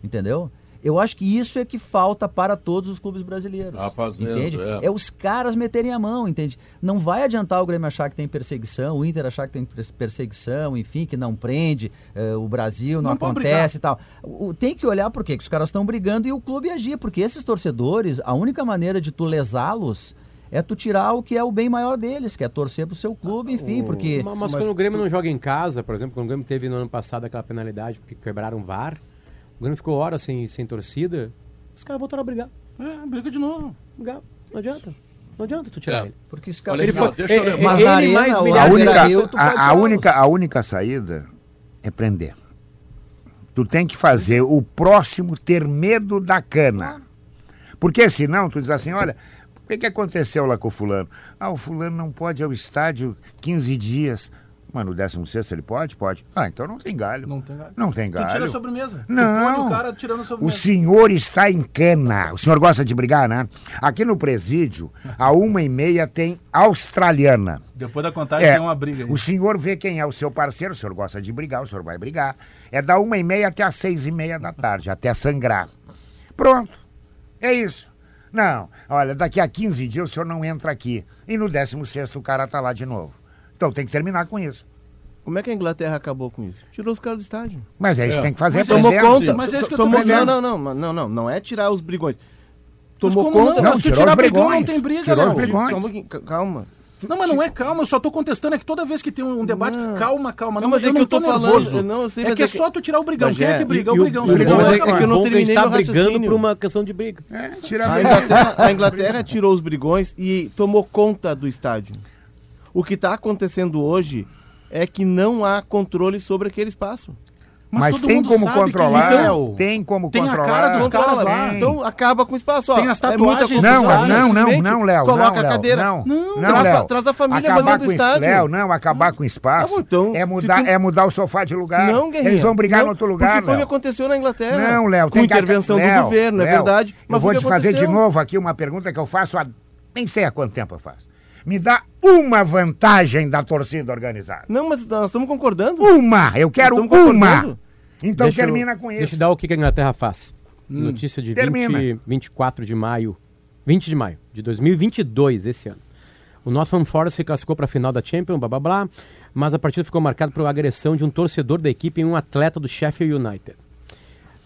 Entendeu? Eu acho que isso é que falta para todos os clubes brasileiros. Tá fazendo, entende? é. É. os caras meterem a mão, entende? Não vai adiantar o Grêmio achar que tem perseguição, o Inter achar que tem pers- perseguição, enfim, que não prende, eh, o Brasil não, Não acontece e tal. O- o- tem que olhar por quê? Que os caras estão brigando e o clube agir, porque esses torcedores, a única maneira de tu lesá-los é tu tirar o que é o bem maior deles, que é torcer pro seu clube, enfim, porque... Mas, mas quando o Grêmio não joga em casa, por exemplo, quando o Grêmio teve no ano passado aquela penalidade porque quebraram o VAR, o Grêmio ficou horas sem, sem torcida, os caras voltaram a brigar. É, briga de novo. Brigar. Não adianta. Não adianta tu tirar É. ele. Porque esse Olha cara... aqui, ó, deixa eu. Mas ele na arena, mais A milhares de única, pode a, a tirá-los. única, a única saída é prender. Tu tem que fazer o próximo ter medo da cana. Porque senão tu diz assim, olha, o que, que aconteceu lá com o fulano? Ah, o fulano não pode ir ao estádio 15 dias. Mas no 16 ele pode? Pode. Ah, então não tem galho. Não tem galho. Não tem Tu tira a galho. sobremesa. Não. põe o cara tirando a O sobremesa. senhor está em cana. O senhor gosta de brigar, né? Aqui no presídio, a uma e meia tem australiana. Depois da contagem É, tem uma briga aí. o senhor vê quem é o seu parceiro, o senhor gosta de brigar, o senhor vai brigar. É da uma e meia até as seis e meia da tarde, até sangrar. Pronto. É isso. Não, olha, daqui a 15 dias o senhor não entra aqui. E no 16 o cara tá lá de novo. Então tem que terminar com isso. Como é que a Inglaterra acabou com isso? Tirou os caras do estádio. Mas é isso É. que tem que fazer. Mas Tomou presente. conta. Mas é isso que eu tô tomou, não, não, não, não, não, não é tirar os brigões. Mas Tomou como conta. não? Não, Se tu tirar os brigão, não tem briga, Tirou os brigões. Calma. Não, mas não é calma, eu só tô contestando, é que toda vez que tem um debate, Não. calma, calma. Não, Não, mas é que eu tô tô falando, não, eu sei, é mas que é é que- só tu tirar o brigão. Quem é Bagé, que briga? E O brigão. o brigão é- é que eu não terminei tá brigando por uma questão de briga. É, tira A a Inglaterra, a Inglaterra tirou os brigões e tomou conta do estádio. O que está acontecendo hoje é que não há controle sobre aquele espaço. Mas todo tem mundo como controlar. é o- Tem como Tem a controlar. cara dos caras lá. Tem. Então acaba com o espaço. Ó. Tem as É muita tatuagens dos Não, não, não, não, Léo. Coloca não, a cadeira. Não, Não. não, Traz a- Léo. traz a família acabar do es- estádio. Léo, não, acabar com espaço. Ah, bom, então, é, mudar, tu- é mudar o sofá de lugar. Não, Guerrinha. Eles vão brigar não, no outro lugar, Porque foi o que aconteceu na Inglaterra. Não, Léo, Com tem que intervenção Léo, do governo, é Léo, verdade. Eu Mas vou foi o te que fazer de novo aqui uma pergunta que eu faço há nem sei há quanto tempo eu faço. Me dá uma vantagem da torcida organizada. Não, mas nós estamos concordando. Uma! Eu quero uma! Então Deixa eu- termina com Deixa eu isso. dar o que que a Inglaterra faz. Notícia de Termina. 20, 24 de maio. 20 de maio de 2022, esse ano. O Nottingham Forest se classificou para a final da Champions, blá blá blá, mas a partida ficou marcada por agressão de um torcedor da equipe em um atleta do Sheffield United.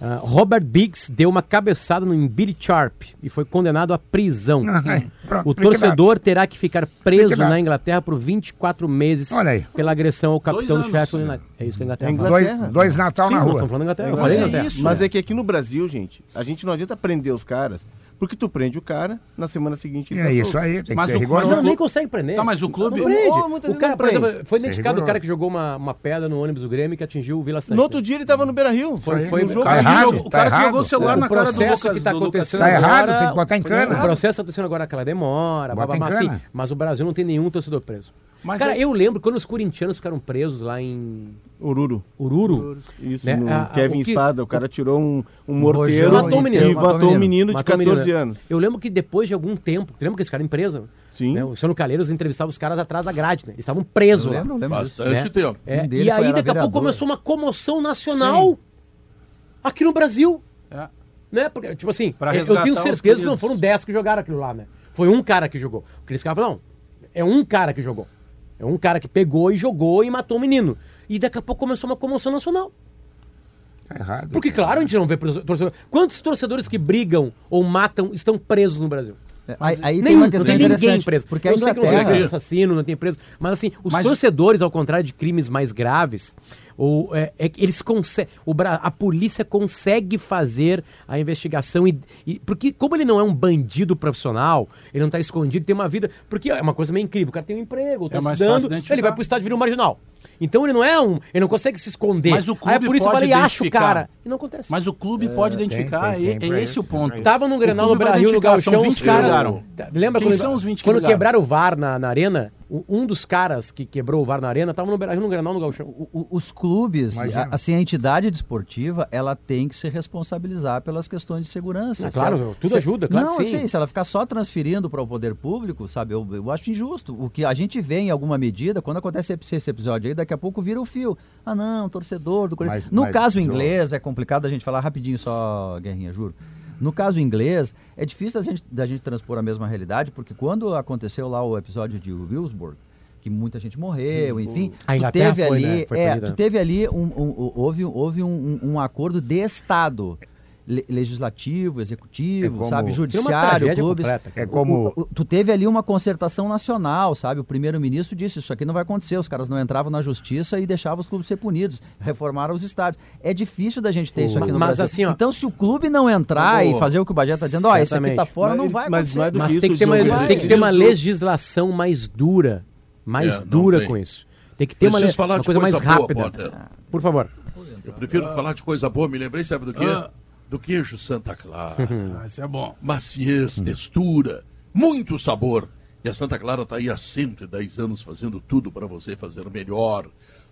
Ah, Robert Biggs deu uma cabeçada no Billy Sharp e foi condenado à prisão. Ai, pronto, o torcedor terá que ficar preso Liquidado. na Inglaterra por 24 meses Olha aí. pela agressão ao capitão. Sheffield United. É isso que a Inglaterra É faz. Dois, Inglaterra. dois Natal Sim, na nós rua. estamos falando Inglaterra. eu Mas falei é Inglaterra. isso. Mas é. é que aqui no Brasil, gente, a gente não adianta prender os caras, porque tu prende o cara, na semana seguinte ele É tá isso solto. aí, tem Mas que ser o- Mas rigoroso. não, nem consegue prender. Tá, mas o clube- Não prende. Oh, o cara, não por exemplo, foi Ser identificado o cara que jogou uma, uma pedra no ônibus do Grêmio que atingiu o Vila Sante. No outro dia ele tava no Beira Rio. Foi- no foi- jogo. O cara, Tá que, errado, jogou, o tá cara que jogou o celular na cara do processo que está acontecendo Tá errado, agora, tem que botar em cana. O processo está acontecendo agora aquela demora, Bota blá, em blá, blá, assim, mas o Brasil não tem nenhum torcedor preso. Mas cara, é- eu lembro quando os corintianos ficaram presos lá em Ururu. Ururu. Isso, Né? no A- Kevin o que- Espada, o cara tirou um, um morteiro Matou um e menino. matou, um menino de Matou um 14 menino, né? anos. Eu lembro que depois de algum tempo, lembra que esse cara em preso? Sim. Né? O Luciano Calheiros entrevistava os caras atrás da grade, né? Eles estavam presos Eu lá. lembro, eu lembro disso. Bastante né? tempo. É, Um e aí, daqui a pouco começou uma comoção nacional aqui no Brasil. É. Né? Porque, tipo assim, Pra eu tenho certeza que não foram 10 que jogaram aquilo lá, né? Foi um cara que jogou. Porque eles ficavam, não, é um cara que jogou. É um cara que pegou e jogou e matou o menino. E daqui a pouco começou uma comoção nacional. Tá errado. Porque, claro, a gente não vê torcedor. Quantos torcedores que brigam ou matam estão presos no Brasil? É, Aí, aí tem Nenhum, uma não questão tem ninguém preso. porque eu sei que não tem assassino, não tem preso. Mas assim, os Mas- torcedores, ao contrário de crimes mais graves, ou, é, é eles conseguem. A polícia consegue fazer a investigação. E, e- porque, como ele não é um bandido profissional, ele não está escondido, tem uma vida. Porque é uma coisa meio incrível. O cara tem um emprego, está É estudando, ele vai pro estádio vir um marginal. Então ele não é um. Ele não consegue se esconder. Mas o Aí a clube polícia pode vai e acha o identificar. cara. E não acontece. Mas o clube pode identificar, tem- tem e- pra é isso, esse o tem ponto. isso. Tava no Grenal no Brasil, no 20 os que caras... Lembra Quem quando, são os 20 que quando quebraram o VAR na, na arena? Um dos caras que quebrou o VAR na arena tava no Brasil, no Grenal, no Gauchão. Os clubes, a- assim, a entidade desportiva, ela tem que se responsabilizar pelas questões de segurança. Ah, Se claro, ela- tudo se- ajuda, claro Não, que eu sim. sei, se ela ficar só transferindo para o poder público, sabe, eu, eu acho injusto. O que a gente vê em alguma medida, quando acontece esse esse episódio aí, daqui a pouco vira o fio. Ah, não, torcedor do Corinthians. Mas- No mas, caso inglês, é complicado a gente falar rapidinho só, Guerrinha, juro. No caso inglês, é difícil da gente, da gente transpor a mesma realidade, porque quando aconteceu lá o episódio de Willsburg, que muita gente morreu, enfim, A tu Inglaterra teve foi, ali, né? Foi é, tu teve ali um, um- um- houve, houve um, um- um acordo de Estado. Le- legislativo, executivo, É como- sabe, judiciário, clubes. completa. É como- O- o- tu teve ali uma concertação nacional, sabe? O primeiro-ministro disse: Isso aqui não vai acontecer. Os caras não entravam na justiça e deixavam os clubes ser punidos. Reformaram os estádios. É difícil da gente ter isso aqui no Mas Brasil. assim, ó- então, se o clube não entrar Mas, e fazer o que o Bagé está dizendo, ó, esse aqui tá fora, Mas- não vai mas acontecer. é Mas que tem que, ter uma, tem que ter uma legislação mais dura. Mais É, dura com isso. Tem que ter uma, Preciso uma de coisa mais coisa boa, rápida. Potter. Por favor. Eu prefiro falar de coisa boa, me lembrei, sabe do quê? Ah. Do queijo Santa Clara. Ah, isso é bom. Maciez, textura, muito sabor. E a Santa Clara está aí há 110 anos fazendo tudo para você fazer melhor.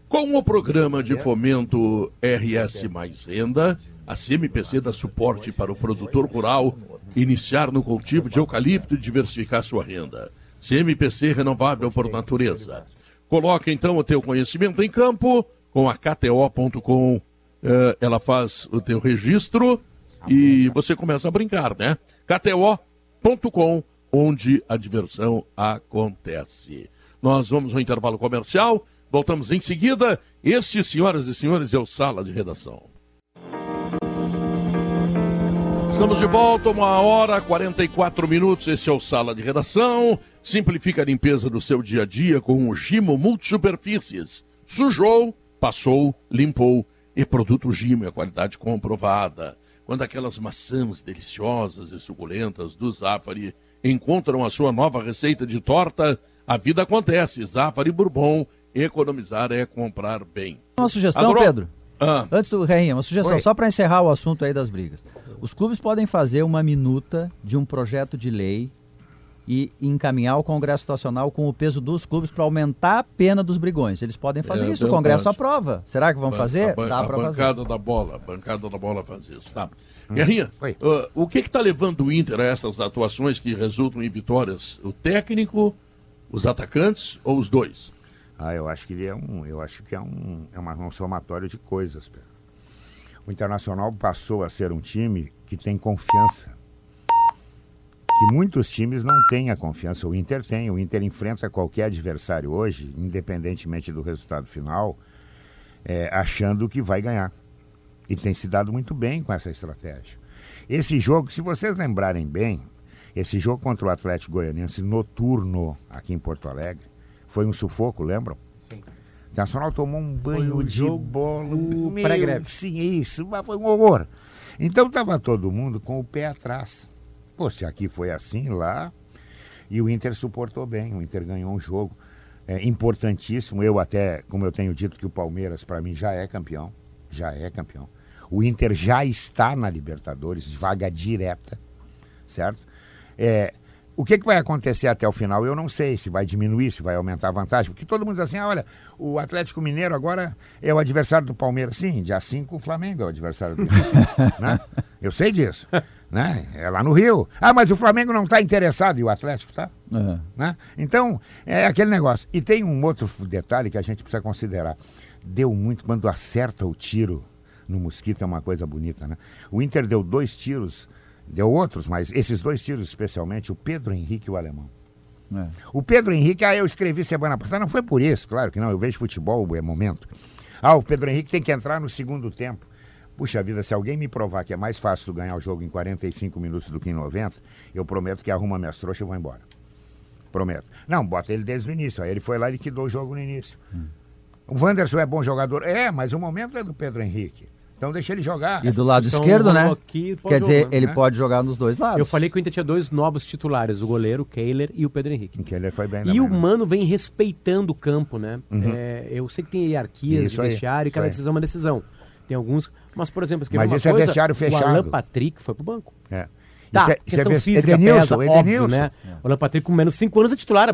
Com o programa de fomento RS Mais Renda, a CMPC dá suporte para o produtor rural iniciar no cultivo de eucalipto e diversificar sua renda. CMPC renovável por natureza. Coloque então o teu conhecimento em campo com a KTO.com. Eh, ela faz o teu registro e você começa a brincar, né? KTO.com, onde a diversão acontece. Nós vamos ao intervalo comercial, voltamos em seguida. Este, senhoras e senhores, é o Sala de Redação. Estamos de volta, uma hora 44 minutos. Esse é o Sala de Redação. Simplifica a limpeza do seu dia a dia com o Gimo Multisuperfícies. Sujou, passou, limpou. E produto Gimo é qualidade comprovada. Quando aquelas maçãs deliciosas e suculentas do Zafari encontram a sua nova receita de torta, a vida acontece. Zafari Bourbon, economizar é comprar bem. Uma sugestão, Adorou? Pedro? Ah, Antes do Reinha, uma sugestão, Oi. só para encerrar o assunto aí das brigas. Os clubes podem fazer uma minuta de um projeto de lei e encaminhar ao Congresso Nacional com o peso dos clubes para aumentar a pena dos brigões. Eles podem fazer É isso, o Congresso verdade. aprova. Será que vão fazer? A, ban- Dá a para fazer. bancada da bola, a bancada da bola faz isso, tá? Guerrinha, Oi. ah, o que está levando o Inter a essas atuações que resultam em vitórias? O técnico, os atacantes ou os dois? Ah, eu acho que ele é um, eu acho que é um, é uma, um somatório de coisas, Pedro. O Internacional passou a ser um time que tem confiança. Que muitos times não têm a confiança. O Inter tem. O Inter enfrenta qualquer adversário hoje, independentemente do resultado final, é, achando que vai ganhar. E tem se dado muito bem com essa estratégia. Esse jogo, se vocês lembrarem bem, esse jogo contra o Atlético Goianiense noturno aqui em Porto Alegre foi um sufoco, lembram? Sim. O Internacional tomou um banho o de jogo bola. pré-greve. Sim, isso, mas foi um horror. Então estava todo mundo com o pé atrás. Pô, se aqui foi assim, lá. E o Inter suportou bem, o Inter ganhou um jogo é, importantíssimo. Eu até, como eu tenho dito, que o Palmeiras, para mim, já é campeão. Já é campeão. O Inter já está na Libertadores, vaga direta, certo? É, o que, que vai acontecer até o final? Eu não sei se vai diminuir, se vai aumentar a vantagem, porque todo mundo diz assim: ah, olha, o Atlético Mineiro agora é o adversário do Palmeiras. Sim, dia 5 o Flamengo é o adversário do né? Eu sei disso. Né? É lá no Rio. Ah, mas o Flamengo não está interessado e o Atlético está. Aham. Né? Então, é aquele negócio. E tem um outro detalhe que a gente precisa considerar. Deu muito quando acerta o tiro no mosquito, é uma coisa bonita, né? O Inter deu dois tiros, deu outros, mas esses dois tiros especialmente, o Pedro Henrique e o Alemão. É. O Pedro Henrique, ah, eu escrevi semana passada, não foi por isso, claro que não, eu vejo futebol, é momento. Ah, o Pedro Henrique tem que entrar no segundo tempo. Puxa vida, se alguém me provar que é mais fácil ganhar o jogo em 45 minutos do que em 90, eu prometo que arruma minhas trouxas e vou embora. Prometo. Não, bota ele desde o início. Aí ele foi lá e liquidou o jogo no início. O Wanderson é bom jogador? É, mas o momento é do Pedro Henrique. Então deixa ele jogar. E do lado esquerdo, né? aqui Quer dizer, pós-jogo, né? ele pode jogar nos dois lados. Eu falei que o Inter tinha dois novos titulares, o goleiro, o Kehler e o Pedro Henrique. Que ele foi bem E o né? Mano vem respeitando o campo, né? É, eu sei que tem hierarquias Isso de aí, vestiário e cada decisão é uma decisão. Tem alguns. Mas, por exemplo, Mas isso é coisa? vestiário O fechado. Alan Patrick foi pro banco. É. Tá, Isso é- isso é questão física Edenilson, pesa, óbvio, Edenilson. né? O Alan Patrick com menos 5 anos é titular.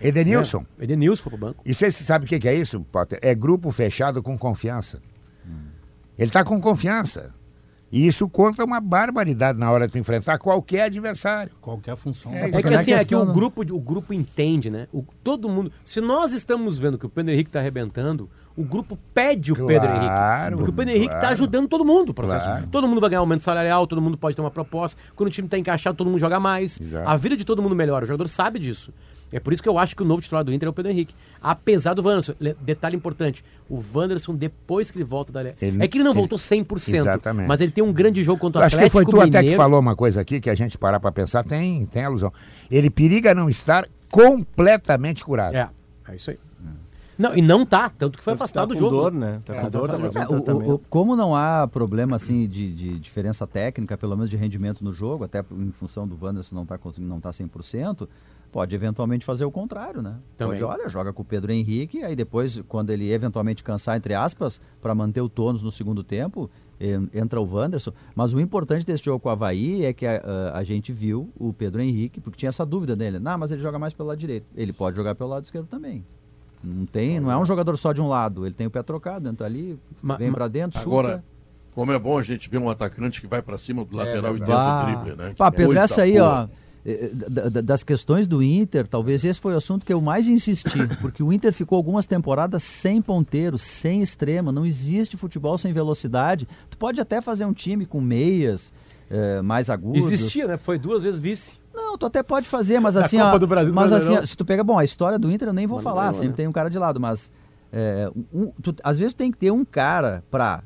Edenilson. Né? Edenilson foi pro banco. E você sabe o que que é isso, Potter? É grupo fechado com confiança. Ele está com confiança. E isso conta uma barbaridade na hora de tu enfrentar qualquer adversário. Qualquer função. É, É que é assim, é que questão, o grupo, o grupo entende, né? O, todo mundo. Se nós estamos vendo que o Pedro Henrique tá arrebentando, o grupo pede o Pedro Claro, Henrique. Porque o Pedro Henrique tá claro. ajudando todo mundo no processo. Claro. Todo mundo vai ganhar aumento salarial, todo mundo pode ter uma proposta. Quando o time tá encaixado, todo mundo joga mais. Exato. A vida de todo mundo melhora. O jogador sabe disso. É por isso que eu acho que o novo titular do Inter é o Pedro Henrique. Apesar do Wanderson. Detalhe importante: o Wanderson, depois que ele volta da. Ele- é que ele não voltou 100%. Exatamente. Mas ele tem um grande jogo contra o Eu acho que Atlético foi tu até que Mineiro. falou uma coisa aqui que a gente parar pra pensar, tem, tem alusão. Ele periga não estar completamente curado. É, é isso aí. Não, e não tá, tanto que foi Tá afastado do com jogo. dor, né? Tá com dor, tá É, fazendo o- o- o- como não há problema assim de, de diferença técnica, pelo menos de rendimento no jogo, até em função do Wanderson não estar conseguindo, não tá 100%, pode eventualmente fazer o contrário, né? Também. Pode, olha, joga com o Pedro Henrique, aí depois, quando ele eventualmente cansar, entre aspas, para manter o tônus no segundo tempo, en- entra o Wanderson. Mas o importante desse jogo com o Havaí é que a, a- a gente viu o Pedro Henrique, porque tinha essa dúvida dele. Não, mas ele joga mais pelo lado direito. Ele pode jogar pelo lado esquerdo também. Não tem, não é um jogador só de um lado. Ele tem o pé trocado, entra ali, Ma- vem pra dentro, chuta. Agora, como é bom a gente ver um atacante que vai pra cima do lateral e dentro do drible, né? Pá, Pedro, essa aí, boa. ó, eh, da- das questões do Inter, talvez esse foi o assunto que eu mais insisti, porque o Inter ficou algumas temporadas sem ponteiro, sem extrema, não existe futebol sem velocidade. Tu pode até fazer um time com meias eh, mais agudos. Existia, né? Foi duas vezes vice. Não, tu até pode fazer, mas assim, Copa ó, do Brasil mas assim, se tu pega, bom, a história do Inter eu nem vou Mas falar, sempre né? tem um cara de lado, mas é, um- tu- às vezes tem que ter um cara pra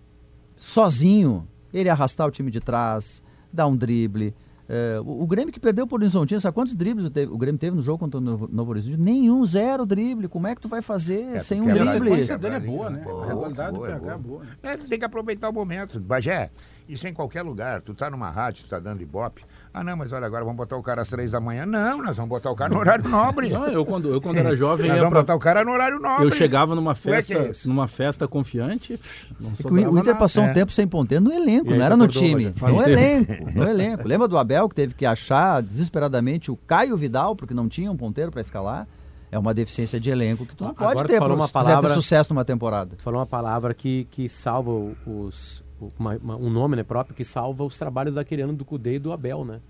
sozinho ele arrastar o time de trás, dar um drible. É, o, o Grêmio que perdeu por Horizontino, sabe quantos dribles o, teve- o Grêmio teve no jogo contra o Novo, Novo Horizonte? Nenhum, zero drible. Como é que tu vai fazer É, sem um quebra E a Drible. sequência drible? dele é boa, né? Boa, A regularidade do boa, PH é boa. boa. né? É, tu tem que aproveitar o momento. Bagé, isso é em qualquer lugar. Tu tá numa rádio, tu tá dando ibope. Ah, não, mas olha, agora vamos botar o cara às três da manhã. Não, nós vamos botar o cara no horário nobre. Não, eu quando, eu quando era jovem Nós vamos pra, botar o cara no horário nobre. eu chegava numa que é festa, isso? numa festa confiante, não É que o, Inter nada. passou um É. tempo sem ponteiro no elenco, aí não era no time. No elenco, no elenco. Lembra do Abel que teve que achar desesperadamente o Caio Vidal, porque não tinha um ponteiro para escalar? É uma deficiência de elenco que tu não Agora pode ter falou uma palavra- ter sucesso numa temporada. Tu falou uma palavra que, que salva os. Uma- uma- um nome né, próprio que salva os trabalhos daquele ano do Cudê e do Abel, né?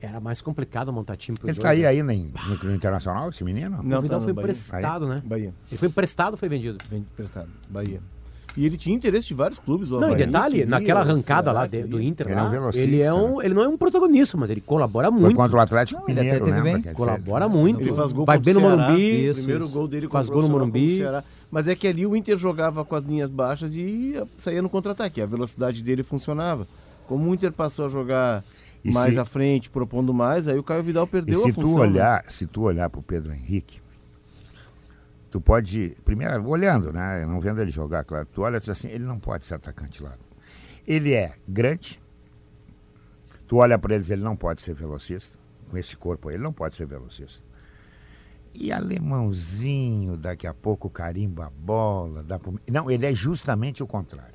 Era mais complicado montar time pros Ele tá aí né? ainda em- no, no Internacional, esse menino? Não, o Vidal tá foi emprestado, né? Bahia. Ele foi emprestado ou foi vendido? Vem emprestado. Bahia. E ele tinha interesse de vários clubes. o Não, e Havaí detalhe, queria, naquela o arrancada lá de- do. Inter, Ele é um lá, ele, é um, ele não é um protagonista, mas ele colabora Foi muito. contra o Atlético Não, ele até Mineiro, teve bem. Colabora muito. Ele faz gol Vai bem no o Morumbi. O Isso, primeiro isso. gol dele Faz o gol no o Morumbi. Mas é que ali o Inter jogava com as linhas baixas e saía no contra-ataque. A velocidade dele funcionava. Como o Inter passou a jogar E mais se- à frente, propondo mais, aí o Caio Vidal E perdeu se a tu função. né? olhar, se tu olhar pro Pedro Henrique, tu pode, primeiro, olhando, né, não vendo ele jogar, claro, tu olha e diz assim, ele não pode ser atacante lá. Ele é grande, tu olha para eles, ele não pode ser velocista, com esse corpo aí, ele não pode ser velocista. E alemãozinho, daqui a pouco carimba a bola, dá pro... Não, ele é justamente o contrário.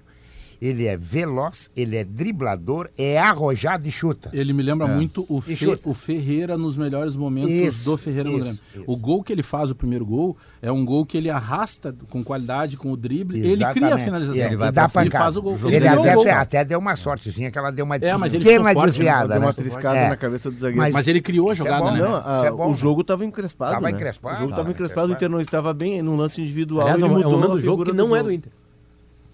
Ele é veloz, ele é driblador, é arrojado e chuta. Ele me lembra É. muito o, Fe- o Ferreira nos melhores momentos Isso, do Ferreira no isso, Grêmio. isso. O gol que ele faz, o primeiro gol, é um gol que ele arrasta com qualidade, com o drible. Ele cria a Exatamente. finalização. E ele vai e pra pancada. faz o gol. Ele, criou o até, gol. até, deu uma sortezinha que ela deu uma É, mas ele pequena forte, desviada. Deu né? uma triscada É. na cabeça do zagueiro. Mas ele criou a é jogada, bom, né? Não, Isso a- é bom, o né? jogo estava encrespado. Tava né? encrespado, O jogo tava estava encrespado, o. Inter não estava bem num lance individual. Aliás, é ele é um mudou do jogo que não é do. Inter.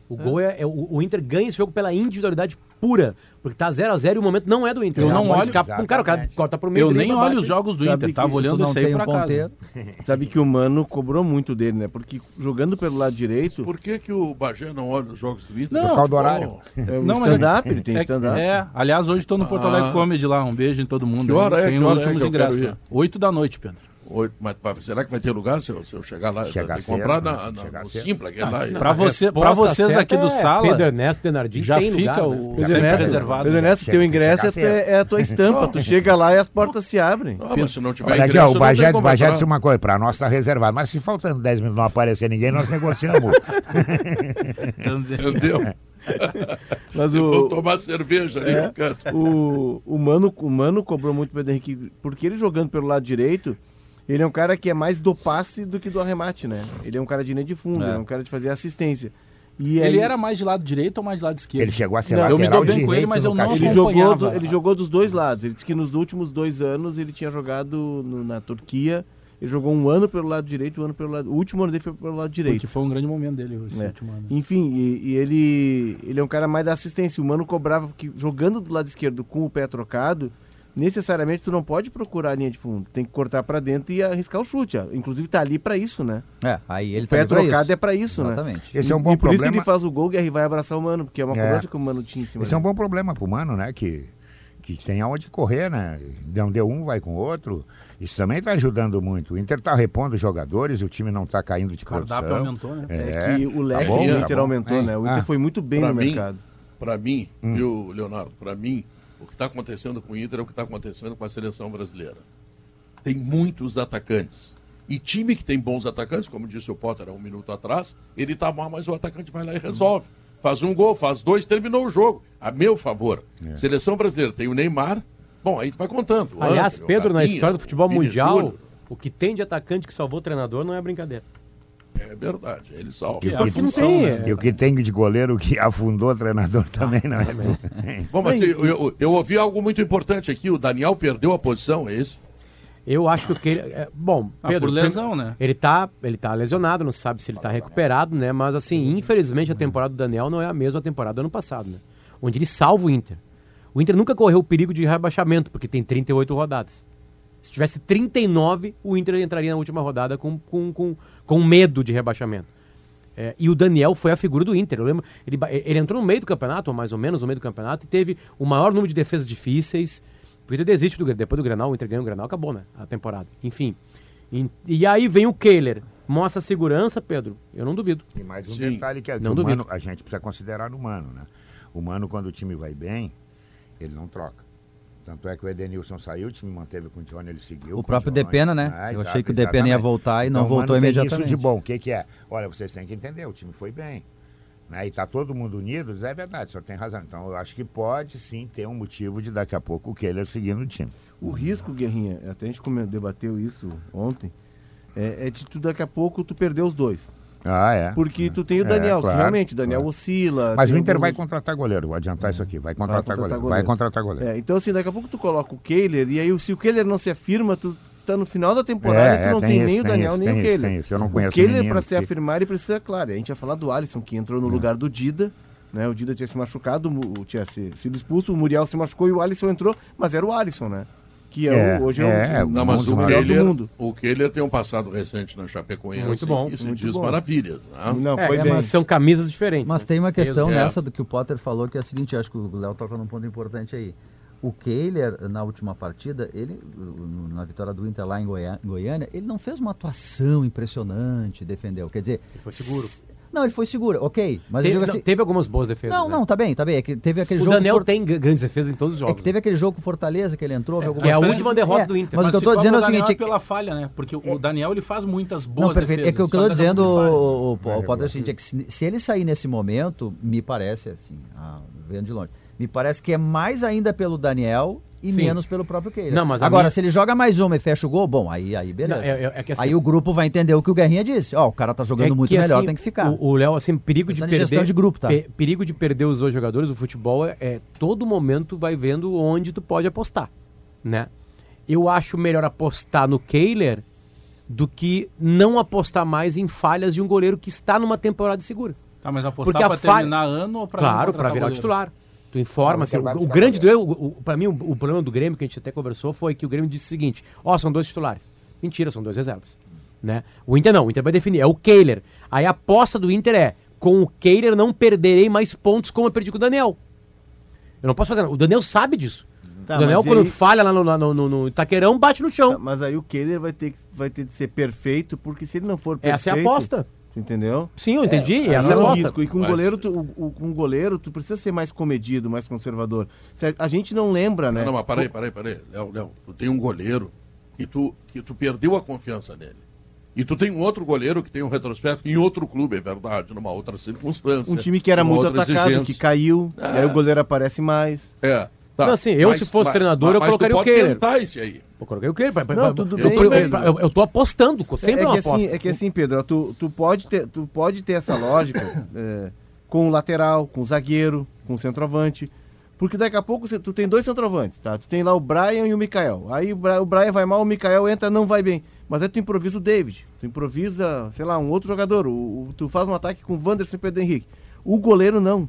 O gol é, é- o, o Inter ganha esse jogo pela individualidade pura, porque tá 0 a 0 e o momento não é do Inter. Eu É não olho- escapa cara, o cara corta pro meio. Eu nem olho os jogos do Sabe Inter, tava olhando isso aí um acaso. ponteiro. Sabe que o Mano cobrou muito dele, né? Porque jogando pelo lado direito, Por que, que o Bagé não olha os jogos do Inter? Não, Por causa do horário. é Não, mas- stand-up, ele tem É, stand-up. é, aliás, hoje estou no Porto Alegre Ah. Comedy lá. Um beijo em todo mundo. Que hora é? Tem Que hora é últimos que eu quero ingressos ir? lá. Oito da noite, Pedro. Oito, mas será que vai ter lugar se eu, se eu chegar lá? Chegar cedo, comprar né? na, na, Chegar no. Simpla, é lá. Pra, A você, vocês aqui do é Sala, Pedro Ernesto Denardim já tem fica lugar, o né? Pedro sempre Ernesto, reservado. Pedro Ernesto, Chega- teu ingresso é, é a tua estampa. tu chega lá e as portas se abrem. Não, mas se não tiver Olha aqui, ingresso, ó, o tem o entrar. disse uma coisa, pra nós tá reservado. Mas se faltando 10 minutos não aparecer ninguém, nós negociamos. Entendeu? Mas Eu vou o, tomar cerveja ali no canto. o, o, Mano, o Mano cobrou muito o Pedro Henrique, porque ele jogando pelo lado direito, ele é um cara que é mais do passe do que do arremate, né? Ele é um cara de linha de fundo, É. ele é um cara de fazer assistência. E Ele aí- era mais de lado direito ou mais de lado esquerdo? Ele chegou a ser Não, lateral eu me dou bem com ele, direito mas eu não. Ele jogou, do- ele jogou dos dois lados. Ele disse que nos últimos dois anos ele tinha jogado no- na Turquia. Ele jogou um ano pelo lado direito, um ano pelo lado. O último ano dele foi pelo lado direito. Porque foi um grande momento dele esse É. último ano. Enfim, e, e ele, ele é um cara mais da assistência. O Mano cobrava que jogando do lado esquerdo com o pé trocado, necessariamente tu não pode procurar a linha de fundo. Tem que cortar pra dentro e arriscar o chute. Inclusive tá ali pra isso, né? É, aí ele o tá pé trocado isso. é pra isso, né? Exatamente. Esse é um E- bom e por isso problema. ele faz o gol e vai abraçar o Mano, porque é uma É. cobrança que o Mano tinha em cima Esse é um dele. bom problema pro Mano, né? Que, que tem aonde correr, né? Não deu um, vai com o outro. Isso também está ajudando muito. O Inter está repondo os jogadores, o time não está caindo de O cardápio produção. aumentou, né? É, que o leque bom, do tá Inter bom. aumentou, É. né? O Inter Ah. foi muito bem Pra no mim, mercado. Para mim, Hum. viu, Leonardo? Para mim, o que está acontecendo com o Inter é o que está acontecendo com a seleção brasileira. Tem muitos atacantes. E time que tem bons atacantes, como disse o Potter há um minuto atrás, ele tá mal, mas o atacante vai lá e resolve. Faz um gol, faz dois, terminou o jogo. A meu favor. É. Seleção brasileira tem o Neymar. Bom, aí tu vai contando. Aliás, Pedro, na história do futebol mundial, o que tem de atacante que salvou o treinador não é brincadeira. É verdade, ele salva. Que- Porque não tem. é. E o que tem de goleiro que afundou o treinador também, não é? Bom, mas eu, eu- eu ouvi algo muito importante aqui. O Daniel perdeu a posição, é isso? Eu acho que ele. é, bom, Ah, Pedro. por lesão, né? Ele tá, ele tá lesionado, não sabe se ele tá recuperado, né? Mas assim, infelizmente a temporada do Daniel não é a mesma temporada do ano passado, né? Onde ele salva o Inter. O Inter nunca correu o perigo de rebaixamento, porque tem 38 rodadas. Se tivesse 39, o Inter entraria na última rodada com, com, com, com medo de rebaixamento. É, e o Daniel foi a figura do Inter. Eu lembro, ele, ele entrou no meio do campeonato, ou mais ou menos no meio do campeonato, e teve o maior número de defesas difíceis. O Inter desiste do. Depois do Grenal, o Inter ganha o Grenal, acabou, né? A temporada. Enfim. E, e aí vem o Kehler. Mostra segurança, Pedro. Eu não duvido. E mais um Sim. detalhe que, é que Não o duvido. Mano, a gente precisa considerar no Mano, né? O Mano, quando o time vai bem, ele não troca. Tanto é que o Edenilson saiu, o time manteve com o Johnny, ele seguiu. O próprio. Depena, né? Ah, Eu achei que o Depena ia voltar e não Então, o voltou imediatamente. Isso de bom, o que, que é? Olha, vocês têm que entender, o time foi bem. Né? E tá todo mundo unido, é verdade, o senhor tem razão. Então eu acho que pode sim ter um motivo de daqui a pouco o Keller seguindo o time. O risco, Guerrinha, até a gente debateu isso ontem, é, é de tu daqui a pouco tu perder os dois. Ah, é. Porque tu tem o É, Daniel, claro, que realmente, o Daniel claro. oscila. Mas o Inter vai alguns- contratar goleiro, vou adiantar isso aqui. Vai contratar, contratar goleiro. Vai goleiro. contratar goleiro. É, então assim, daqui a pouco tu coloca o Kehler, e aí se o Kehler não se afirma, tu tá no final da temporada É, e tu é, não tem tem, isso, nem o Daniel, isso, nem tem o isso, Kehler. tem isso. Eu não o conheço o Kehler, pra se afirmar, ele precisa, claro, a gente ia falar do Alisson, que entrou É. no lugar do Dida, né? O Dida tinha se machucado, tinha sido expulso, o Muriel se machucou e o Alisson entrou, mas era o Alisson, né? Que é, É, o, hoje é, é, o, Não, mas o melhor do Kehler, mundo. o Kehler tem um passado recente na Chapecoense. Muito bom, Isso muito diz bom. maravilhas. né? Não, É, foi é, bem. mas são camisas diferentes. Mas né? tem uma questão Exato. nessa do que o Potter falou, que é a seguinte, acho que o Léo toca num ponto importante aí. O Kehler, na última partida, ele, na vitória do Inter lá em Goiânia, ele não fez uma atuação impressionante, defendeu. Quer dizer. Ele foi seguro. Não, ele foi seguro, ok. Mas Teve, digo não, assim. teve algumas boas defesas. Não, né? não, tá bem, tá bem. É que teve aquele O jogo. Daniel for- tem grandes defesas em todos os É jogos. que teve aquele jogo com Fortaleza que ele entrou. viu que é a última vezes. derrota É, do Inter. Mas, o que eu tô dizendo é o Daniel seguinte. pela falha, né? Porque o Daniel ele faz muitas boas Não, perfeito. defesas. É que o que eu tô dizendo, o, o, o Potter, é o seguinte, é que se, se ele sair nesse momento, me parece, assim, ah, vendo de longe, me parece que é mais ainda pelo Daniel e Sim. menos pelo próprio Kehler. Não, mas Agora, minha- se ele joga mais uma e fecha o gol, bom, aí, aí beleza. Não, é- é- é que assim- aí o grupo vai entender o que o Guerrinha disse. Ó, o cara tá jogando É muito que, melhor, assim, tem que ficar. O Léo, assim, perigo de Pensando em perder. gestão de grupo, tá? pe- perigo de perder os dois jogadores, o futebol é, é todo momento vai vendo onde tu pode apostar, né? Eu acho melhor apostar no Kehler do que não apostar mais em falhas de um goleiro que está numa temporada segura. Tá, mas Porque apostar a pra falha- terminar ano ou pra claro, para virar o goleiro? titular. Tu informa, assim, o o, buscar grande goleiro. duelo, o, o, pra mim, o, o problema do Grêmio, que a gente até conversou, foi que o Grêmio disse o seguinte, ó, são dois titulares. Mentira, são dois reservas. Né? O Inter não, o Inter vai definir, é o Kehler. Aí a aposta do Inter é, com o Kehler não perderei mais pontos como eu perdi com o Daniel. Eu não posso fazer nada. O Daniel sabe disso. Tá, o Daniel, quando aí- falha lá no, no, no- no Itaquerão, bate no chão. Tá, Mas aí o Kehler vai ter, que- vai ter de ser perfeito, porque se ele não for perfeito... Essa é a aposta. Tu Entendeu? Sim, eu entendi. Aí essa é a é um aposta. risco. E com Mas- goleiro, tu, o, o- com goleiro, tu precisa ser mais comedido, mais conservador. Certo? A gente não lembra, né? Não, não, mas peraí, peraí, peraí. Léo, Léo, tu tem um goleiro que tu, que tu perdeu a confiança nele. E tu tem um outro goleiro que tem um retrospecto em outro clube, é verdade, numa outra circunstância. Um time que era muito atacado, exigência. que caiu, É. e aí o goleiro aparece mais. É. Tá. Não, assim, eu, se fosse treinador, eu mas tu colocaria o pode Kehler. tentar esse aí. Eu coloquei o pra- Não, tudo eu, bem, eu, Pedro. eu, eu tô apostando, sempre é, uma que aposta. assim, é que assim, Pedro, tu, tu, pode ter, tu pode ter essa lógica é, com o lateral, com o zagueiro, com o centroavante. Porque daqui a pouco você- tu tem dois centroavantes, tá? Tu tem lá o Brian e o Mikael. Aí o, Bra- o Brian vai mal, o Mikael entra, não vai bem. Mas aí tu improvisa o David. Tu improvisa, sei lá, um outro jogador. O, o- tu faz um ataque com o Wanderson e Pedro Henrique. O goleiro não.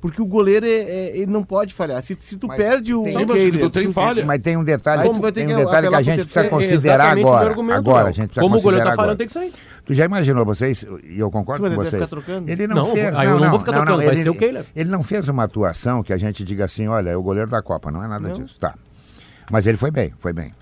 Porque o goleiro, é, é- ele não pode falhar. Se, se tu Mas perde o tem- mas não tem tu- falha. Mas tem um detalhe, tu vai ter tem que um detalhe que a gente precisa considerar agora. Agora, a gente precisa Como o goleiro tá falhando, agora. tem que sair. Tu já imaginou vocês, e eu concordo Sim, com ele vocês. ficar trocando? Ele não, Não, fez. aí eu não vou ficar trocando, vai ele, ser o Kehler. Ele não fez uma atuação que a gente diga assim, olha, é o goleiro da Copa, não é nada disso. Tá. Mas ele foi bem, foi bem.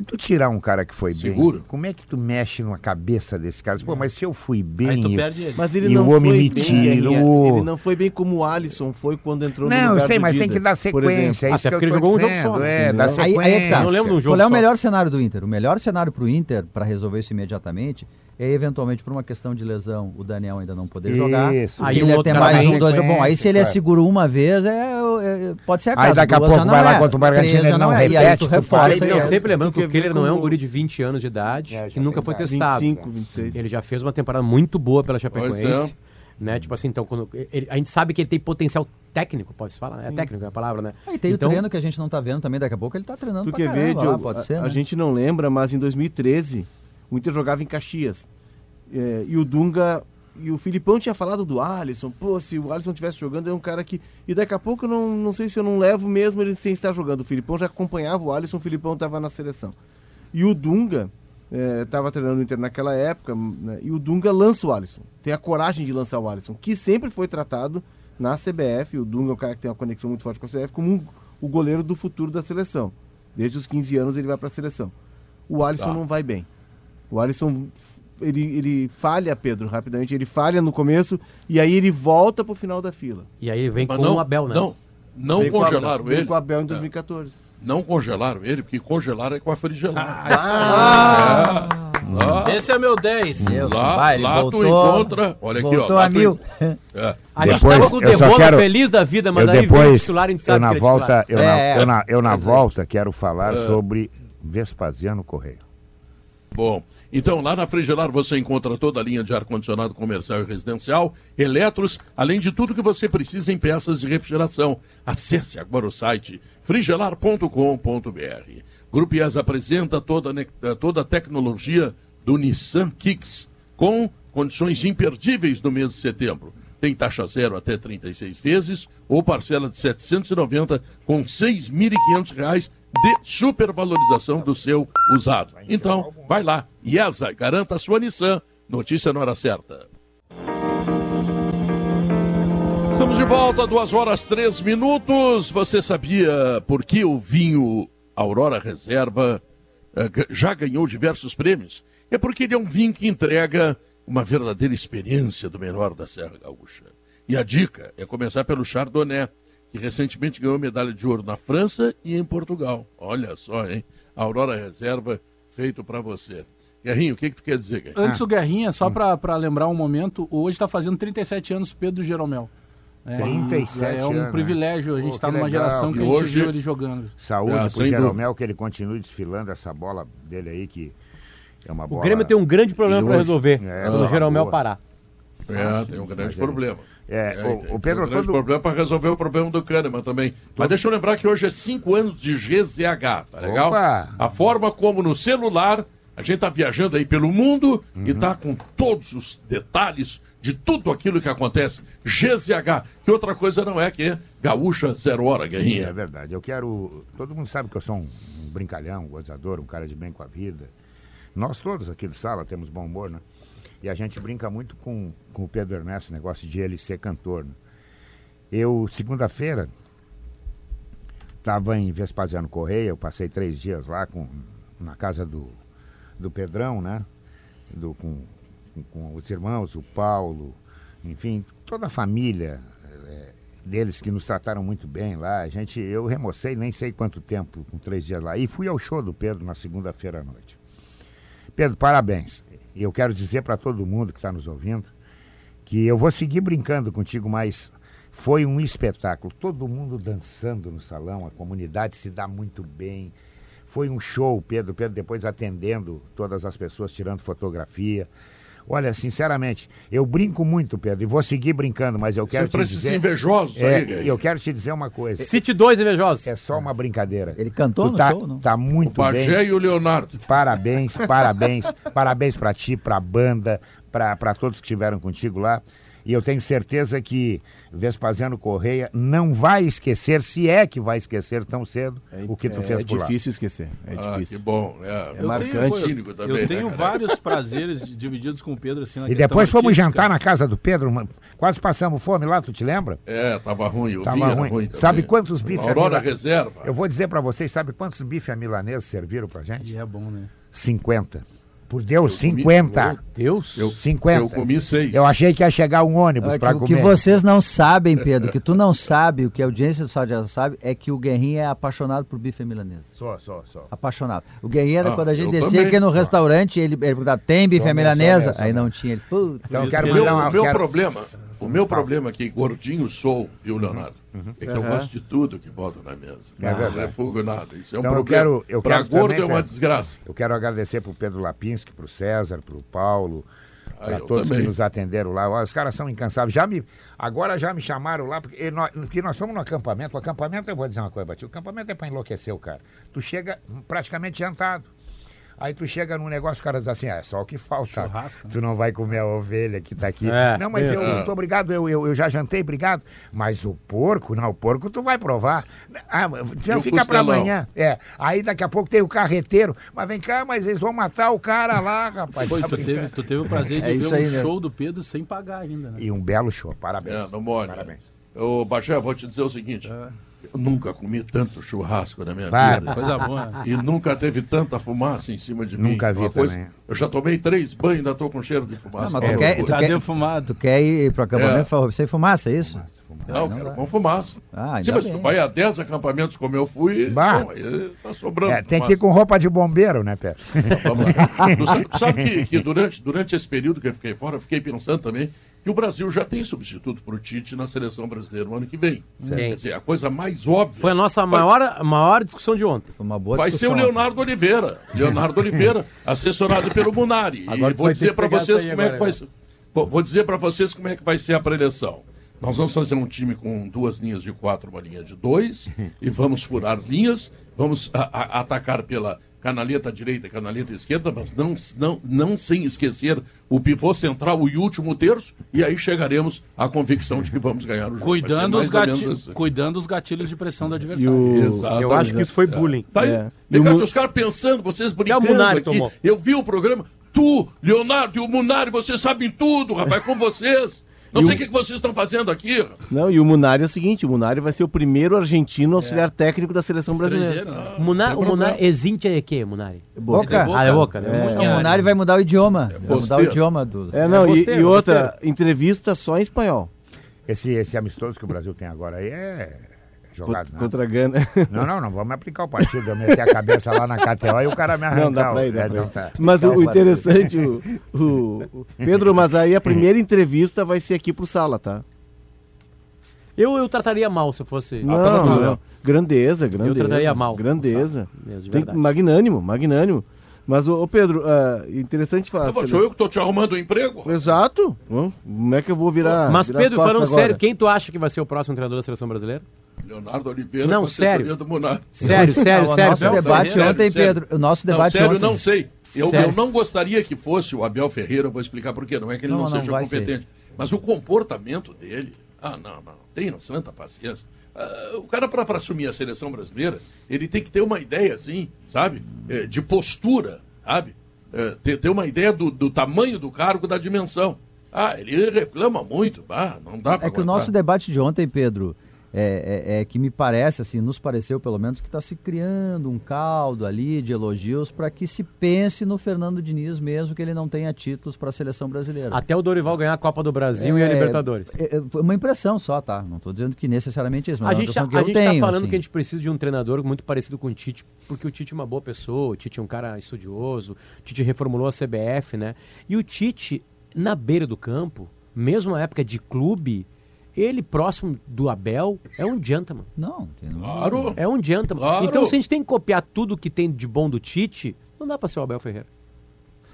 E tu tirar um cara que foi Seguro. bem, como é que tu mexe numa cabeça desse cara? Pô, mas se eu fui bem. Aí tu perde ele. Mas ele E não o homem foi me bem, tirou. Guerrinha. Ele não foi bem como o Alisson foi quando entrou no Não, eu lugar sei, do mas tem Dida, que dar por sequência. É Até isso que eu porque ele tô jogou um jogo só, É, dá Aí- sequência. aí é que tá. Eu não lembro de um jogo Qual é o só. melhor cenário do Inter? O melhor cenário para o Inter, para resolver isso imediatamente, é eventualmente por uma questão de lesão, o Daniel ainda não poder jogar. Isso. Aí Aí ele outro tem mais um, dois. Bom, aí se ele é claro. seguro uma vez, é, é- pode ser a Aí daqui a pouco vai não lá é, contra o Bragantino, ele não é. E aí repete, tu reforça. e Não, é- sempre lembrando que o Keller não é um guri de 20 anos de idade, É, que nunca foi testado. 25, 26. Ele já fez uma temporada muito boa pela Chapecoense. Pois é. Né? Tipo assim, então, quando, ele- a gente sabe que ele tem potencial técnico, pode se falar? É técnico é a palavra, né? Ah, E tem então, o treino que a gente não tá vendo também, daqui a pouco ele tá treinando Tu pra quer caramba ver, lá, pode a, ser, a né? gente não lembra, mas em 2013 o Inter jogava em Caxias. É, e o Dunga e o Filipão tinha falado do Alisson. Pô, se o Alisson estivesse jogando, é um cara que. E daqui a pouco eu não, não sei se eu não levo mesmo ele sem estar jogando. O Filipão já acompanhava o Alisson, o Filipão estava na seleção. E o Dunga estava treinando o Inter naquela época, né, e o Dunga lança o Alisson. Tem a coragem de lançar o Alisson, que sempre foi tratado na CBF. O Dunga é um cara que tem uma conexão muito forte com a CBF, como um- o goleiro do futuro da seleção. Desde os 15 anos ele vai para a seleção. O Alisson Tá. não vai bem. O Alisson ele, ele falha, Pedro, rapidamente. Ele falha no começo e aí ele volta pro final da fila. E aí ele vem Mas com não, o Abel, né? não, não com Abel- congelaram veio ele. com o Abel em É. 2014. Não congelaram ele, porque congelaram é com a frigelada. Ah, lá, Esse é meu 10. Deus, lá, vai, ele lá voltou, tu encontra. Olha aqui, ó. a tu mil. en- É. A gente Depois, tava com o eu só Debola quero- feliz da vida, mas eu daí veio o depois, titular, a gente eu sabe na é volta, eu, na, É, eu, na, eu na é. volta quero falar sobre Vespasiano Correia. Bom, então lá na Frigelar você encontra toda a linha de ar-condicionado comercial e residencial, eletros, além de tudo que você precisa em peças de refrigeração. Acesse agora o site frigelar.com.br. Grupo IES apresenta toda, eh, toda a tecnologia do Nissan Kicks, com condições imperdíveis no mês de setembro. Tem taxa zero até 36 vezes ou parcela de 790 com 6.500 reais de supervalorização do seu usado. Então, vai lá, IESA, garanta a sua Nissan. Notícia na hora certa. Estamos de volta, duas horas três minutos. Você sabia por que o vinho Aurora Reserva eh, já ganhou diversos prêmios? É porque ele é um vinho que entrega uma verdadeira experiência do menor da Serra Gaúcha. E a dica é começar pelo Chardonnay, que recentemente ganhou medalha de ouro na França e em Portugal. Olha só, hein? Aurora Reserva feito para você. Guerrinho, o que, que tu quer dizer, Guerrinho? Antes do Guerrinha, só pra, pra lembrar um momento, hoje tá fazendo 37 anos Pedro Jeromel. É, 37 É um anos, né? privilégio, a gente tá que numa legal. geração que E a gente hoje- viu ele jogando. Saúde Ah, pro sem Jeromel, dúvida. que ele continue desfilando essa bola dele aí, que é uma O bola... Grêmio tem um grande problema para resolver. É, quando o Jeromel boa. parar. É, tem um grande é- problema. É, É, o- tem o Pedro, um grande todo- problema para resolver o problema do Kahneman também. Mas deixa eu lembrar que hoje é 5 anos de GZH, tá legal? Opa! A forma como no celular a gente tá viajando aí pelo mundo e tá com todos os detalhes de tudo aquilo que acontece. GZH, que outra coisa não é que é Gaúcha Zero Hora, É Guerrinha. verdade. Eu quero. Todo mundo sabe que eu sou um, um brincalhão, um gozador, um cara de bem com a vida. Nós todos aqui do sala temos bom humor, né? E a gente brinca muito com, com o Pedro Ernesto, negócio de ele ser cantor. né? Eu, segunda-feira, estava em Vespasiano Correia, eu passei três dias lá com, na casa do, do Pedrão, né? Do, com, com, com os irmãos, o Paulo, enfim, toda a família eh, deles que nos trataram muito bem lá. A gente, eu remocei nem sei quanto tempo com três dias lá. E fui ao show do Pedro na segunda-feira à noite. Pedro, parabéns. Eu quero dizer para todo mundo que está nos ouvindo que eu vou seguir brincando contigo, mas foi um espetáculo. Todo mundo dançando no salão, a comunidade se dá muito bem. Foi um show, Pedro. Pedro depois atendendo todas as pessoas, tirando fotografia. Olha, sinceramente, eu brinco muito, Pedro, e vou seguir brincando, mas eu quero Sempre te dizer. invejosos É, aí, eu quero te dizer uma coisa. Cite dois invejosos. É só uma brincadeira. Ele cantou Tu no tá, show, não? Tá O muito Pajé bem. e o Leonardo. Parabéns, parabéns, parabéns pra ti, pra banda, pra pra todos que estiveram contigo lá. E eu tenho certeza que Vespasiano Correia não vai esquecer, se é que vai esquecer tão cedo, o que tu é, fez é por lá. difícil esquecer. É Ah, difícil. que bom. É, É marcante. cínico também, Eu tenho né, vários prazeres divididos com o Pedro assim na E depois fomos artística. jantar na casa do Pedro, mano. quase passamos fome lá, tu te lembra? É, tava ruim. O Tava ruim. ruim. Sabe quantos bifes a Aurora Mila- Reserva. Eu vou dizer pra vocês, sabe quantos bifes a milanesa serviram pra gente? E é bom, né? 50. Por Deus, comi- 50. Deus. Eu, 50. eu comi seis. Eu achei que ia chegar um ônibus É que pra o que comer. vocês não sabem, Pedro, que tu não sabe, o que a audiência do já sabe, é que o Guerrinha é apaixonado por bife milanesa. Sou, sou, sou. Apaixonado. O Guerrinha, Ah, quando a gente eu descia também. aqui no restaurante, ele, ele perguntava, tem bife milanesa? Aí não tinha. Ele, putz. Então eu O quero meu, mandar uma... o meu quero- problema, o meu problema é que gordinho sou, viu, Leonardo? É que eu gosto de tudo que boto na mesa. É verdade. Não é fogo nada. Isso é um Então eu problema. quero- eu pra quero gordo também, é uma Pedro. desgraça. Eu quero agradecer pro Pedro Lapinski, pro César, pro Paulo, Ah, para eu todos também. que nos atenderam lá. Ó, Os caras são incansáveis. Já me, agora já me chamaram lá, porque nós, porque nós fomos no acampamento. O acampamento, eu vou dizer uma coisa, Bati, o acampamento é para enlouquecer o cara. Tu chega praticamente jantado. Aí tu chega num negócio, o cara diz assim, ah, é só o que falta. Churrasco, né? Tu não vai comer a ovelha que tá aqui. É, não, mas bem eu assim. muito obrigado, eu, eu, eu já jantei, obrigado. Mas o porco, não, o porco tu vai provar. Ah, não o fica pra costelão? amanhã. É, aí daqui a pouco tem o carreteiro. Mas vem cá, mas eles vão matar o cara lá, rapaz. E Tá tu, teve, tu teve o prazer de É ver isso um aí, né? show do Pedro sem pagar ainda, né? E um belo show, parabéns. É, não mole. Parabéns. Ô, Bagé, vou te dizer o seguinte. Eu nunca comi tanto churrasco na minha Vai, vida. Coisa boa. né? E nunca teve tanta fumaça em cima de mim. Nunca vi Uma também. Eu já tomei três banhos e ainda tô com cheiro de fumaça. Ah, mas É tu quer, tu, Tá quer, tu quer ir pro acampamento É. sem fumaça, é isso? Não, quero com fumaça. Ah, ainda Sim, mas bem. tu vai a 10 acampamentos como eu fui, Bah. bom, aí tá sobrando. É, tem que fumaça. ir com roupa de bombeiro, né, Pedro? Vamos lá. Tu sabe, tu sabe que, que durante, durante esse período que eu fiquei fora, eu fiquei pensando também que o Brasil já tem substituto para o Tite na seleção brasileira no ano que vem. Quer dizer, a coisa mais óbvia. Foi a nossa maior, maior discussão de ontem. Foi uma boa Vai ser o. Leonardo Oliveira. Leonardo Oliveira, assessorado pelo Munari. Agora e vou vai dizer para vocês como é que agora, vai ser. Vou, vou dizer para vocês como é que vai ser a preleção. Nós vamos fazer um time com duas linhas de quatro, uma linha de dois, e vamos furar linhas, vamos a- a- atacar pela canaleta direita e canaleta esquerda, mas não, não, não sem esquecer o pivô central e último terço, e aí chegaremos à convicção de que vamos ganhar o jogo. Cuidando os, ou menos gati... assim. Cuidando os gatilhos de pressão do adversário. o... Exatamente. Eu acho que isso foi bullying. Tá aí. É. E o os caras pensando, vocês o brincando Munari aqui. tomou. Eu vi o programa. Tu, Leonardo e o Munari, vocês sabem tudo, rapaz, com vocês. Não E sei o- que, que vocês estão fazendo aqui. Não, e o Munari é o seguinte, o Munari vai ser o primeiro argentino auxiliar técnico da seleção brasileira. Né? O Munar, tem o Munar problema. exinte é que, Munari? Boca. Ah, é boca, né? O Munari vai mudar o idioma. vai mudar o idioma do. É, não, e, bosteiro, e outra, entrevista só em espanhol. Esse, esse amistoso que o Brasil tem agora aí é jogado, Contra, né? contra a Gana. Não, não, não vamos aplicar o partido. Eu meter a cabeça lá na KTO e o cara me arrancar. Não, dá pra ir, dá é, pra ir. não, tá. Mas o, o interessante, o, o- Pedro, mas aí a primeira entrevista vai ser aqui pro Sala, tá? Eu, eu trataria mal se eu fosse. Não, tá bom. não. Grandeza, grandeza. trataria mal. Grandeza. Mesmo, Tem, magnânimo, magnânimo. Mas, ô, ô, Pedro, ah, interessante falar. Ah, sou eu que estou te arrumando o emprego. Exato. Hum, Como é que eu vou virar. Mas, virar Pedro, falando agora? sério, quem tu acha que vai ser o próximo treinador da seleção brasileira? Leonardo Oliveira Não, sério. do. Sério, sério, o sério. nosso Abel debate Ferreira. ontem, Sério, Pedro. O nosso Não, debate sério, ontem. não sei. Eu, Sério. eu não gostaria que fosse o Abel Ferreira, eu vou explicar por quê. Não é que ele não, Não, não seja competente. Mas o comportamento dele. Ah, não, não. Tenha santa paciência. Ah, o cara, para assumir a seleção brasileira, ele tem que ter uma ideia, assim, sabe? Eh, de postura, sabe? Eh, ter, ter uma ideia do, do tamanho do cargo, da dimensão. Ah, ele reclama muito. Ah, não dá para É que o nosso debate de ontem, Pedro, é, é- é que me parece, assim, nos pareceu pelo menos que está se criando um caldo ali de elogios para que se pense no Fernando Diniz mesmo que ele não tenha títulos para a seleção brasileira. Até o Dorival ganhar a Copa do Brasil e a É, Libertadores. é, é, Foi uma impressão só, tá? Não estou dizendo que necessariamente é isso, mas A é gente, tá, impressão que a tá falando assim. que a gente precisa de um treinador muito parecido com o Tite, porque o Tite é uma boa pessoa, o Tite é um cara estudioso, o Tite reformulou a CBF, né? E o Tite, na beira do campo, mesmo na época de clube, ele próximo do Abel é um gentleman. Não, tem Claro. É um gentleman. Claro. Então, se a gente tem que copiar tudo que tem de bom do Tite, não dá pra ser o Abel Ferreira.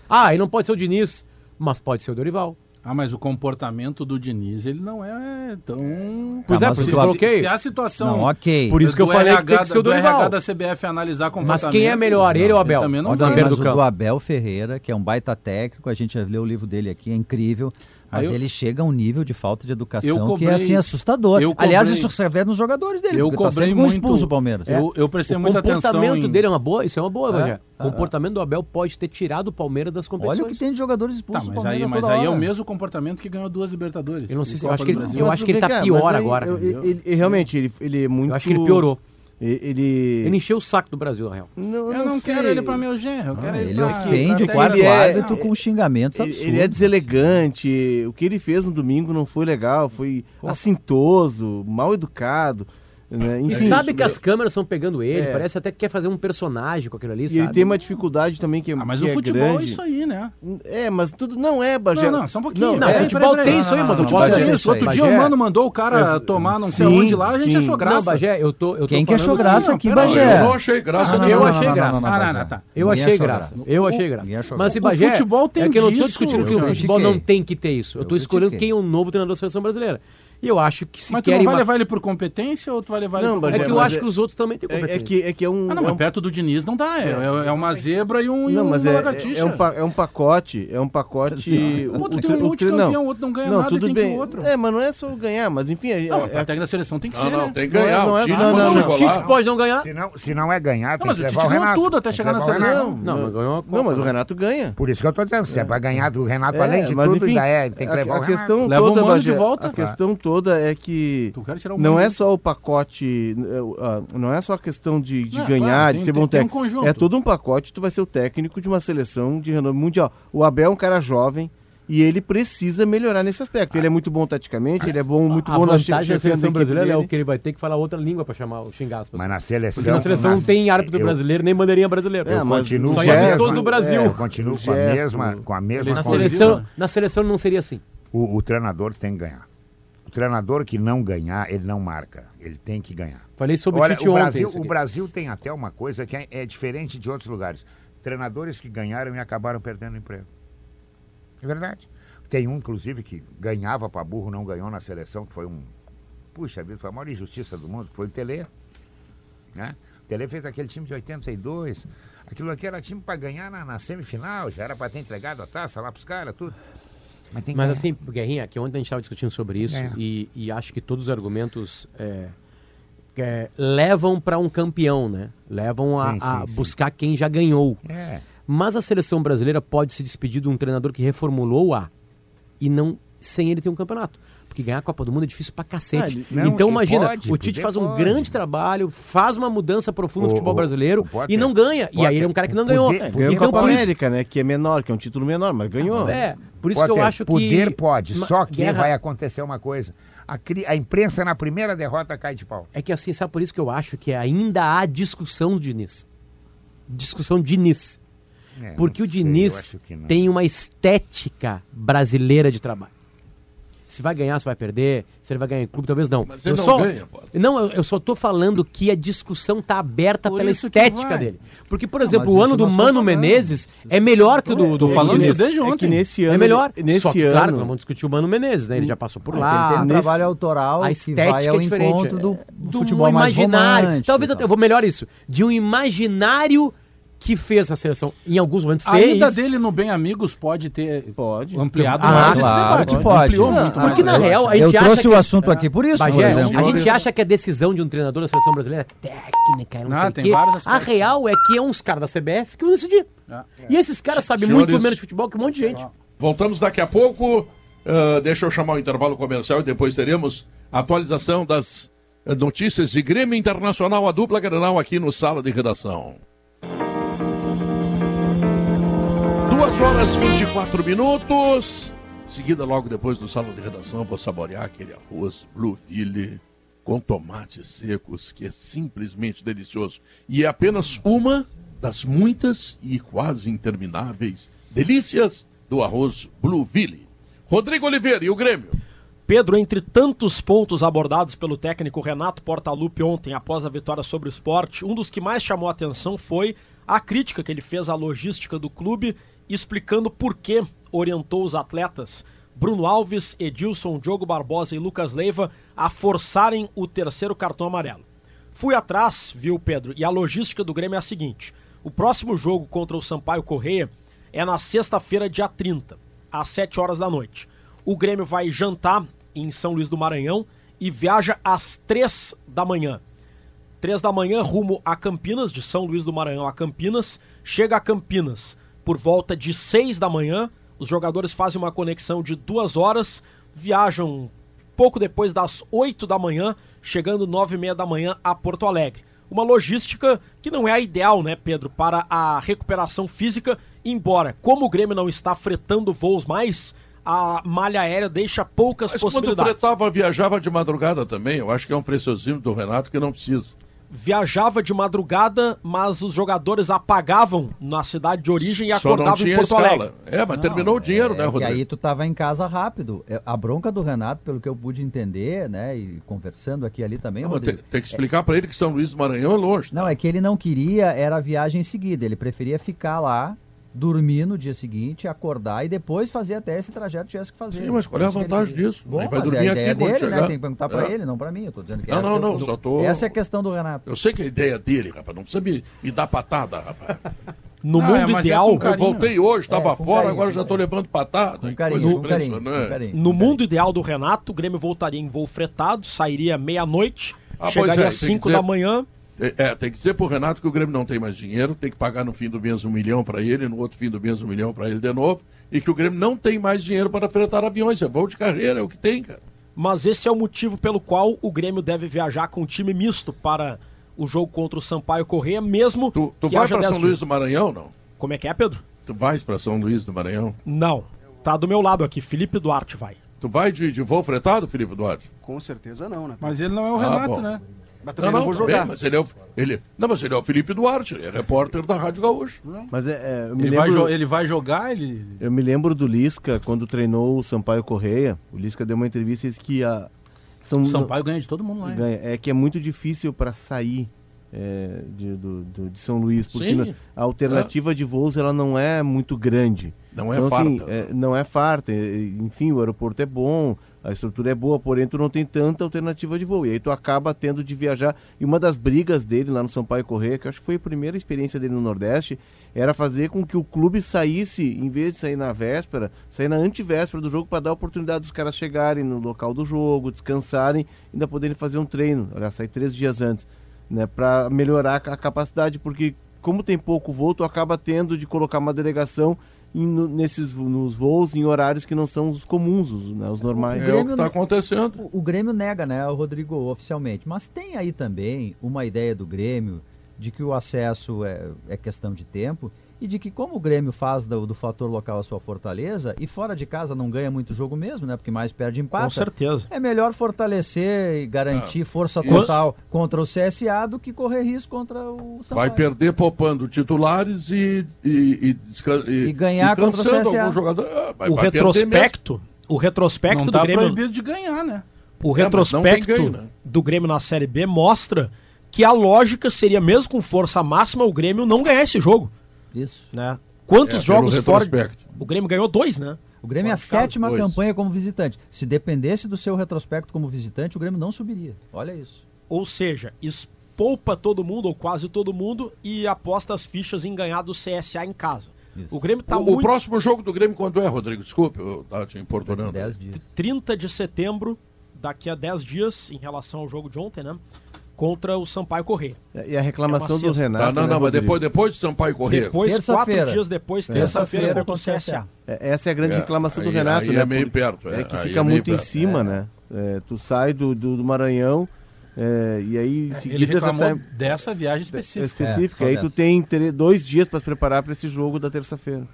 Ah, e não pode ser o Diniz, mas pode ser o Dorival. Ah, mas o comportamento do Diniz, ele não é tão... Pois Tá, é, mas por o isso que que eu coloquei. Se a situação... Não, ok. Por isso que eu falei que RH tem que ser o do Dorival. RH da CBF analisar comportamento... Mas quem é melhor, ele ou o Abel? também não beira mas do do Abel Ferreira, que é um baita técnico, a gente já leu o livro dele aqui, é incrível. Mas eu- ele chega a um nível de falta de educação Eu que é cobrei- assim assustador. eu Aliás, cobrei- isso se revela nos jogadores dele. Eu tá cobrei sempre muito. expulso o Palmeiras. Eu, eu prestei o muita atenção comportamento em... dele é uma boa, isso é uma boa, É. O é, comportamento do Abel pode ter tirado o Palmeiras das competições. Olha o que tem de jogadores Tá, expulsos. mas do aí, mas aí é o mesmo comportamento que ganhou duas Libertadores. Eu não sei se- eu acho que ele- Brasil. eu Mas acho que ele tá pior mas agora, eu- ele- realmente, ele, ele é muito. Eu acho que ele piorou. Ele. Ele encheu o saco do Brasil, na real. Não, Eu não quero sei. ele pra meu genro, eu quero Ah, ele ele pra... ofende o quarto é- árbitro com xingamentos Ele, absurdos. ele é deselegante. O que ele fez no domingo não foi legal. Foi assintoso, mal educado. Né? E Enfim, sabe que as câmeras estão pegando ele, É. parece até que quer fazer um personagem com aquilo ali, E sabe? ele tem uma dificuldade também que, é- Ah, mas que o é futebol é grande. isso aí, né? É, mas tudo não é, Bagé. Não, não, só um pouquinho. Não, é, futebol peraí, tem isso aí, mas o Futebol tem é isso. Outro dia o Mano mandou o cara É, tomar não sei onde lá, a gente sim. achou graça. Não, Bagé, eu tô, eu tô Quem que achou graça Não, aqui, Bagé? Eu não achei graça Ah, não, Eu achei graça. Ah, não, não, tá. Eu achei graça. Eu achei graça. Mas se O Bagé, futebol tem é que eu não tô discutindo que o futebol não tem que ter isso. Eu tô escolhendo quem é o novo treinador da seleção brasileira. E eu acho que se Mas tu não querem... vai uma- levar ele por competência ou tu vai levar ele Não, por Bagé, É que eu mas acho é- que os outros também têm É, é competência. que, é que é um. Ah, não, é mas um perto do Diniz não dá. É, é- é uma zebra e um, e Não, uma mas é, lagartixa. é, um, pa- é um pacote, é um pacote. Pô, tu o tem um tre- o tre- multicampeão, o outro não ganha não, nada tudo e tem que bem. o outro. É, mas não é só ganhar, mas enfim. É, Não, é- pra técnica da seleção tem que Não, ser, não, né? tem que Não é- ganhar. não é- o Tite não, não, O Tite pode não ganhar. Se não, se não é ganhar, tem mas que o levar Tite o ganhou Renato. tudo até que chegar na levar seleção. Renato. Não, mas ganhou uma não, mas o Renato ganha. Por isso que eu tô dizendo, se é pra ganhar do Renato, É, além de mas tudo, ainda é, tem que a, levar a o Renato. Leva o Mano de volta. A questão toda é que o não é de- só o pacote, ah, não é só a questão de, de Não, ganhar, claro, de tem- ser tem- bom um técnico. conjunto. é todo um pacote, tu vai ser o técnico de uma seleção de renome mundial. O Abel é um cara jovem e ele precisa melhorar nesse aspecto. Ele é muito bom taticamente, ele é bom, muito a bom na vantagem da seleção brasileira é o que ele vai ter que falar outra língua pra chamar, xingar as pessoas. Mas na seleção. Porque na seleção não tem árbitro eu- brasileiro nem bandeirinha brasileira. É, Eu mas continuo o Só é amistoso do Brasil. Eu continuo O com a mesma, com a mesma Na seleção, na seleção não seria assim. O, o treinador tem que ganhar. Treinador que não ganhar, ele não marca. Ele tem que ganhar. Falei sobre Olha, o o ontem. Brasil, isso o. Brasil tem até uma coisa que é, é diferente de outros lugares. Treinadores que ganharam e acabaram perdendo emprego. É verdade. Tem um, inclusive, que ganhava para burro, não ganhou na seleção, que foi um. Puxa vida, foi a maior injustiça do mundo, que foi o Tele. Né? O Tele fez aquele time de 82. Aquilo aqui era time para ganhar na, na semifinal, já era para ter entregado a taça lá para os caras, tudo. Mas, tem Mas assim, Guerrinha, que ontem a gente estava discutindo sobre isso e, e acho que todos os argumentos é, é, levam para um campeão, né? Levam a, Sim, a sim, sim. buscar quem já ganhou. É. Mas a seleção brasileira pode se despedir de um treinador que reformulou a e não sem ele ter um campeonato. Porque ganhar a Copa do Mundo é difícil pra cacete. Ah, não, então imagina, pode, o Tite poder faz um pode. grande trabalho, faz uma mudança profunda no O- futebol o- brasileiro o Potter- e não ganha. e aí ele é um cara que não ganhou. Poder- É, ganhou então a Copa isso, América, né? Que é menor, que é um título menor, mas ganhou. é, por isso que eu Potter, acho que poder pode, só que Guerra- vai acontecer uma coisa. A, cri- a imprensa na primeira derrota cai de pau. É que assim, sabe por isso que eu acho que ainda há discussão do Diniz. Discussão Diniz. É, Porque o Diniz tem uma estética brasileira de trabalho. Se vai ganhar, se vai perder, se ele vai ganhar em clube, talvez não. Mas ele eu não só, ganha, pô. Não, eu, eu só tô falando que a discussão tá aberta Por pela estética dele. Porque, por exemplo, o ano do Mano. Menezes é melhor que o do, do Tô falando isso desde É ontem. que nesse ano. É melhor. Nesse Só que, ano, claro, nós vamos discutir o Mano Menezes, né? Ele já passou por lá. tem um nesse- trabalho autoral A estética vai ao é diferente. encontro do, é, do futebol mais imaginário. romântico Talvez eu, eu vou melhor isso. De um imaginário que fez a seleção em alguns momentos A ser ida dele no Bem Amigos pode ter Pode. ampliado Ah, mais esse claro debate. que pode. Ampliou Não, muito Porque mais. na real, a Eu gente trouxe acha o que... assunto aqui por isso, por Bagé, exemplo. a gente acha que a decisão de um treinador da seleção brasileira é técnica, não, Não, sei o quê. A real é que é uns caras da CBF que vão decidir. É. E esses caras sabem Senhores- muito menos de futebol que um monte de gente. Voltamos daqui a pouco. Ah, deixa eu chamar o intervalo comercial e depois teremos a atualização das eh, notícias de Grêmio Internacional, a dupla Grenal aqui no Sala de Redação. Duas horas e 24 minutos. Seguida, logo depois do Sala de Redação, vou saborear aquele arroz Blueville com tomates secos, que é simplesmente delicioso. E é apenas uma das muitas e quase intermináveis delícias do arroz Blueville. Rodrigo Oliveira e o Grêmio. Pedro, entre tantos pontos abordados pelo técnico Renato Portaluppi ontem após a vitória sobre o esporte, um dos que mais chamou a atenção foi a crítica que ele fez à logística do clube, explicando por que orientou os atletas Bruno Alves, Edilson, Diogo Barbosa e Lucas Leiva a forçarem o terceiro cartão amarelo. Fui atrás, viu, Pedro, e a logística do Grêmio é a seguinte: o próximo jogo contra o Sampaio Correia é na sexta-feira, dia 30, às 7 horas da noite. O Grêmio vai jantar em São Luís do Maranhão e viaja às três da manhã. Três da manhã, rumo a Campinas, de São Luís do Maranhão a Campinas. Chega a Campinas por volta de seis da manhã. Os jogadores fazem uma conexão de duas horas, viajam pouco depois das 8 da manhã, chegando nove e meia da manhã a Porto Alegre. Uma logística que não é a ideal, né, Pedro, para a recuperação física, embora, como o Grêmio não está fretando voos mais, a malha aérea deixa poucas Mas quando possibilidades. fretava, viajava de madrugada também. Eu acho que é um preciosismo do Renato que não precisa. Viajava de madrugada, mas os jogadores apagavam na cidade de origem e Só não acordavam em tinha Porto escala. Alegre. É, mas terminou o dinheiro, É né, Rodrigo? aí tu tava em casa rápido. É, A bronca do Renato, pelo que eu pude entender, né, e conversando aqui e ali também, Não, Rodrigo, tem, tem que explicar pra ele que São Luís do Maranhão é longe. Não, é que ele não queria, era a viagem em seguida. Ele preferia ficar lá, dormir no dia seguinte, acordar e depois fazer até esse trajeto que tivesse que fazer. Sim, mas qual é a ele vantagem queria. disso? Bom, Ele vai é dormir a aqui ideia quando dele, né? Tem que perguntar pra É. ele, não pra mim. Eu tô dizendo que Não, essa, não, é- não, do- só tô- essa é a questão do Renato. Eu sei que é a ideia dele, rapaz. Não precisa me, me dar patada, rapaz. No é, mundo é ideal, com Eu voltei hoje, estava É, fora, carinho, agora já tô carinho. levando patada. Com carinho, coisa com carinho, com carinho. no mundo ideal do Renato, o Grêmio voltaria em voo fretado, sairia meia-noite, Ah, chegaria é, às tem que 5 dizer- da manhã. É, é, tem que dizer pro Renato que o Grêmio não tem mais dinheiro, tem que pagar no fim do mês um milhão para ele, no outro fim do mês um milhão para ele de novo, e que o Grêmio não tem mais dinheiro para fretar aviões. É voo de carreira, é o que tem, cara. Mas esse é o motivo pelo qual o Grêmio deve viajar com um time misto para o jogo contra o Sampaio Correia, mesmo Tu, tu que vai para 10 São Luís do Maranhão, não? Como é que é, Pedro? Tu vais para São Luís do Maranhão? Não. Tá do meu lado aqui, Felipe Duarte vai. Tu vai de, de voo fretado, Felipe Duarte? Com certeza não, né? Mas ele não é o Ah, Renato, bom. né? Mas também não, vou tá bem, jogar. mas ele é, o, ele, não, mas ele é o Felipe Duarte, ele é repórter da Rádio Gaúcho. Mas é, é, eu, me Ele vai, lembro, jo- ele vai jogar, ele. eu me lembro do Lisca, quando treinou o Sampaio Correia. O Lisca deu uma entrevista e disse que a, são, O Sampaio ganha de todo mundo lá. ganha. É que é muito difícil para sair é, de, do- do- de São Luís, porque Sim. a alternativa de voos ela não é muito grande. Não é Então, assim, farta. é, não é farta. é, Enfim, o aeroporto é bom, a estrutura é boa, porém tu não tem tanta alternativa de voo. E aí tu acaba tendo de viajar. E uma das brigas dele lá no Sampaio Correia, que acho que foi a primeira experiência dele no Nordeste, era fazer com que o clube saísse, em vez de sair na véspera, sair na antivéspera do jogo para dar a oportunidade dos caras chegarem no local do jogo, descansarem, ainda poderem fazer um treino. Olha, sair três dias antes, né? Para melhorar a capacidade, porque como tem pouco voo, tu acaba tendo de colocar uma delegação em- nesses nos voos em horários que não são os comuns, os, né, os normais. É o que Grêmio está acontecendo. O, o Grêmio nega, né, o Rodrigo, oficialmente. Mas tem aí também uma ideia do Grêmio de que o acesso é, é questão de tempo e de que como o Grêmio faz do, do fator local a sua fortaleza e fora de casa não ganha muito jogo mesmo, né? Porque mais perde Com empata. certeza. É melhor fortalecer e garantir força isso. total contra o CSA do que correr risco contra o Sampaio. Vai perder poupando titulares e, e, e, desca- E ganhar contra o CSA. algum jogador. Ah, vai- o vai retrospecto, o retrospecto Não do tá Grêmio, proibido de ganhar, né? o É, retrospecto ganho, né? do Grêmio na Série B mostra que a lógica seria mesmo com força máxima o Grêmio não ganhar esse jogo, Isso. né? Quantos É, jogos fora? O Grêmio ganhou dois, né? O Grêmio é a sétima dois. campanha como visitante. Se dependesse do seu retrospecto como visitante, o Grêmio não subiria. Olha isso. Ou seja, espoupa todo mundo ou quase todo mundo e aposta as fichas em ganhar do CSA em casa. Isso. O Grêmio tá o, o muito próximo jogo do Grêmio quando é, Rodrigo? Desculpe, eu estava te importunando. 10 dias. 30 de setembro, daqui a 10 dias, em relação ao jogo de ontem, né? Contra o Sampaio Correia. E a reclamação É do. Renato. Tá, não, né, não, mas depois, depois de Sampaio Corrêa. Depois, quatro dias depois, terça-feira contra o CSA. É, Essa é a grande É, reclamação do aí- Renato, aí né? é meio perto, é, É que fica é muito em cima, né? É, tu sai do, do, do Maranhão é, e aí em Ele seguida reclamou tá dessa viagem é específica. específica. É, aí só tu dessa. tem dois dias para se preparar para esse jogo da terça-feira.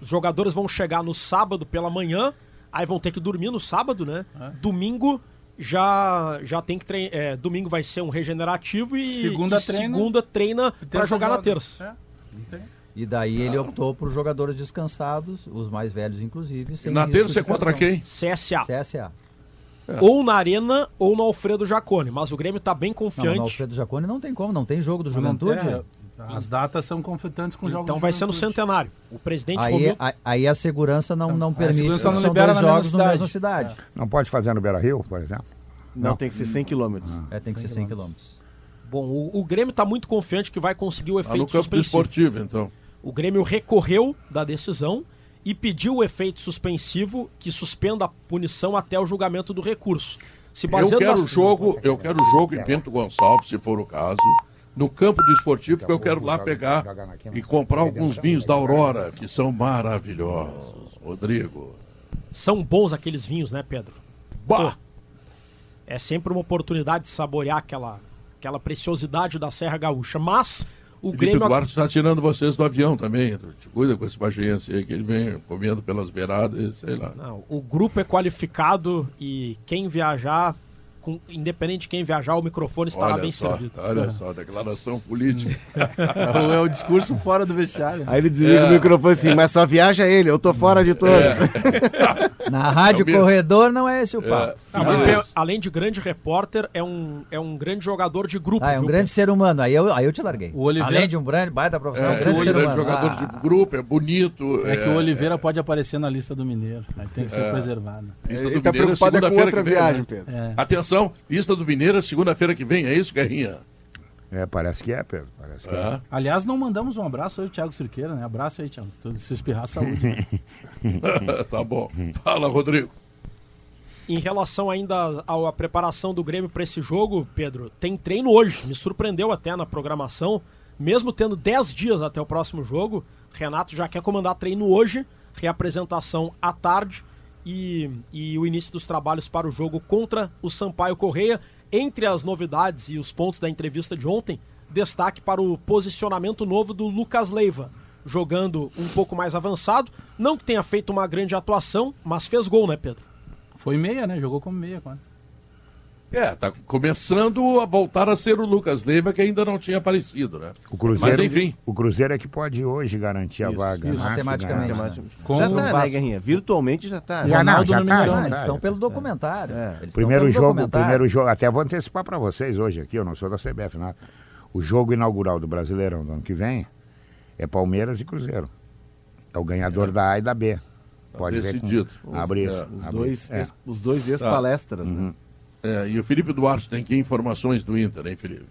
Os jogadores vão chegar no sábado pela manhã, aí vão ter que dormir no sábado, né? É. Domingo já já tem que treinar. domingo vai ser um regenerativo e Segunda e treina. segunda treina pra Terça jogar na joga. terça. É, não tem. E daí ele optou por jogadores descansados, os mais velhos inclusive. sem Na risco terça é contra quem? CSA. CSA. Ou na Arena ou no Alfredo Jacone. Mas o Grêmio tá bem Não, confiante. no Alfredo Jacone não tem como, não tem jogo do não Juventude. Tem, As datas são conflitantes com jogos Então vai ser no centenário. O presidente Aí, Romildo a- aí a segurança não, não a permite. segurança não libera dois jogos na cidade. mesma cidade. Não pode fazer no Beira Rio, por exemplo? Não, tem que ser 100 quilômetros. É, tem que ser 100 quilômetros. Bom, o, o Grêmio tá muito confiante que vai conseguir o Lá efeito no campo suspensivo. esportivo, então. O Grêmio recorreu da decisão e pediu o efeito suspensivo que suspenda a punição até o julgamento do recurso. Se Eu baseando quero nas- o jogo, eu quero o jogo em Bento Gonçalves, se for o caso, no campo do esportivo, porque eu quero lá pegar e comprar alguns vinhos da Aurora, que são maravilhosos. Rodrigo. São bons aqueles vinhos, né, Pedro? Bah! É sempre uma oportunidade de saborear aquela, aquela preciosidade da Serra Gaúcha. Mas o Felipe Grêmio. Duarte está tirando vocês do avião também. Te cuida com esse bagiense aí, que ele vem comendo pelas beiradas, sei lá. Não, o grupo é qualificado e quem viajar, com- independente de quem viajar, o microfone estará Olha bem só, servido. olha só, declaração política. É o discurso fora do vestiário. Aí ele desliga É. o microfone assim, mas só viaja ele, eu tô fora de tudo. Na rádio É corredor não é esse o papo. Ah, mas é- além de grande repórter, é um, é um grande jogador de grupo. Ah, é um viu, grande ser humano. Aí eu, aí eu te larguei. O Oliveira- Além de um grande baita profissional, É, um grande ser grande humano. jogador Ah, de grupo, é bonito. É que o Oliveira pode aparecer na lista do Mineiro. Aí tem que ser É. preservado. Ele tá preocupado é com outra vem, viagem, né? Pedro. É. Atenção, lista do Mineiro segunda-feira que vem, é isso, Guerrinha? É, parece que é, Pedro. Parece que é. É. Aliás, não mandamos um abraço aí, Thiago Cirqueira, né? Abraço aí, Thiago. Tudo se espirrar, saúde. tá bom. Fala, Rodrigo. Em relação ainda à à preparação do Grêmio para esse jogo, Pedro, tem treino hoje. Me surpreendeu até na programação. Mesmo tendo 10 dias até o próximo jogo, Renato já quer comandar treino hoje, reapresentação à tarde e, e o início dos trabalhos para o jogo contra o Sampaio Correia. Entre as novidades e os pontos da entrevista de ontem, destaque para o posicionamento novo do Lucas Leiva, jogando um pouco mais avançado. Não que tenha feito uma grande atuação, mas fez gol, né, Pedro? Foi meia, né? Jogou como meia, quase. É, tá começando a voltar a ser o Lucas Leiva, que ainda não tinha aparecido, né? O Cruzeiro, Mas enfim. o Cruzeiro é que pode hoje garantir a vaga. isso, né? Se matematicamente, né? Com já tá, né. Guerrinha? Virtualmente já tá. Já não, Ronaldo já no tá, Mineirão. já Ah, eles tá. estão pelo documentário. É. Primeiro pelo jogo, documentário. primeiro jogo, até vou antecipar para vocês hoje aqui, eu não sou da CBF, nada. O jogo inaugural do Brasileirão do ano que vem é Palmeiras e Cruzeiro. É o ganhador da A e da B. Pode ver decidido. com... abrir. É, Os abrir. dois, É. ex- os dois ex-palestras, né? É, e o Felipe Duarte tem que informações do Inter, hein, Felipe?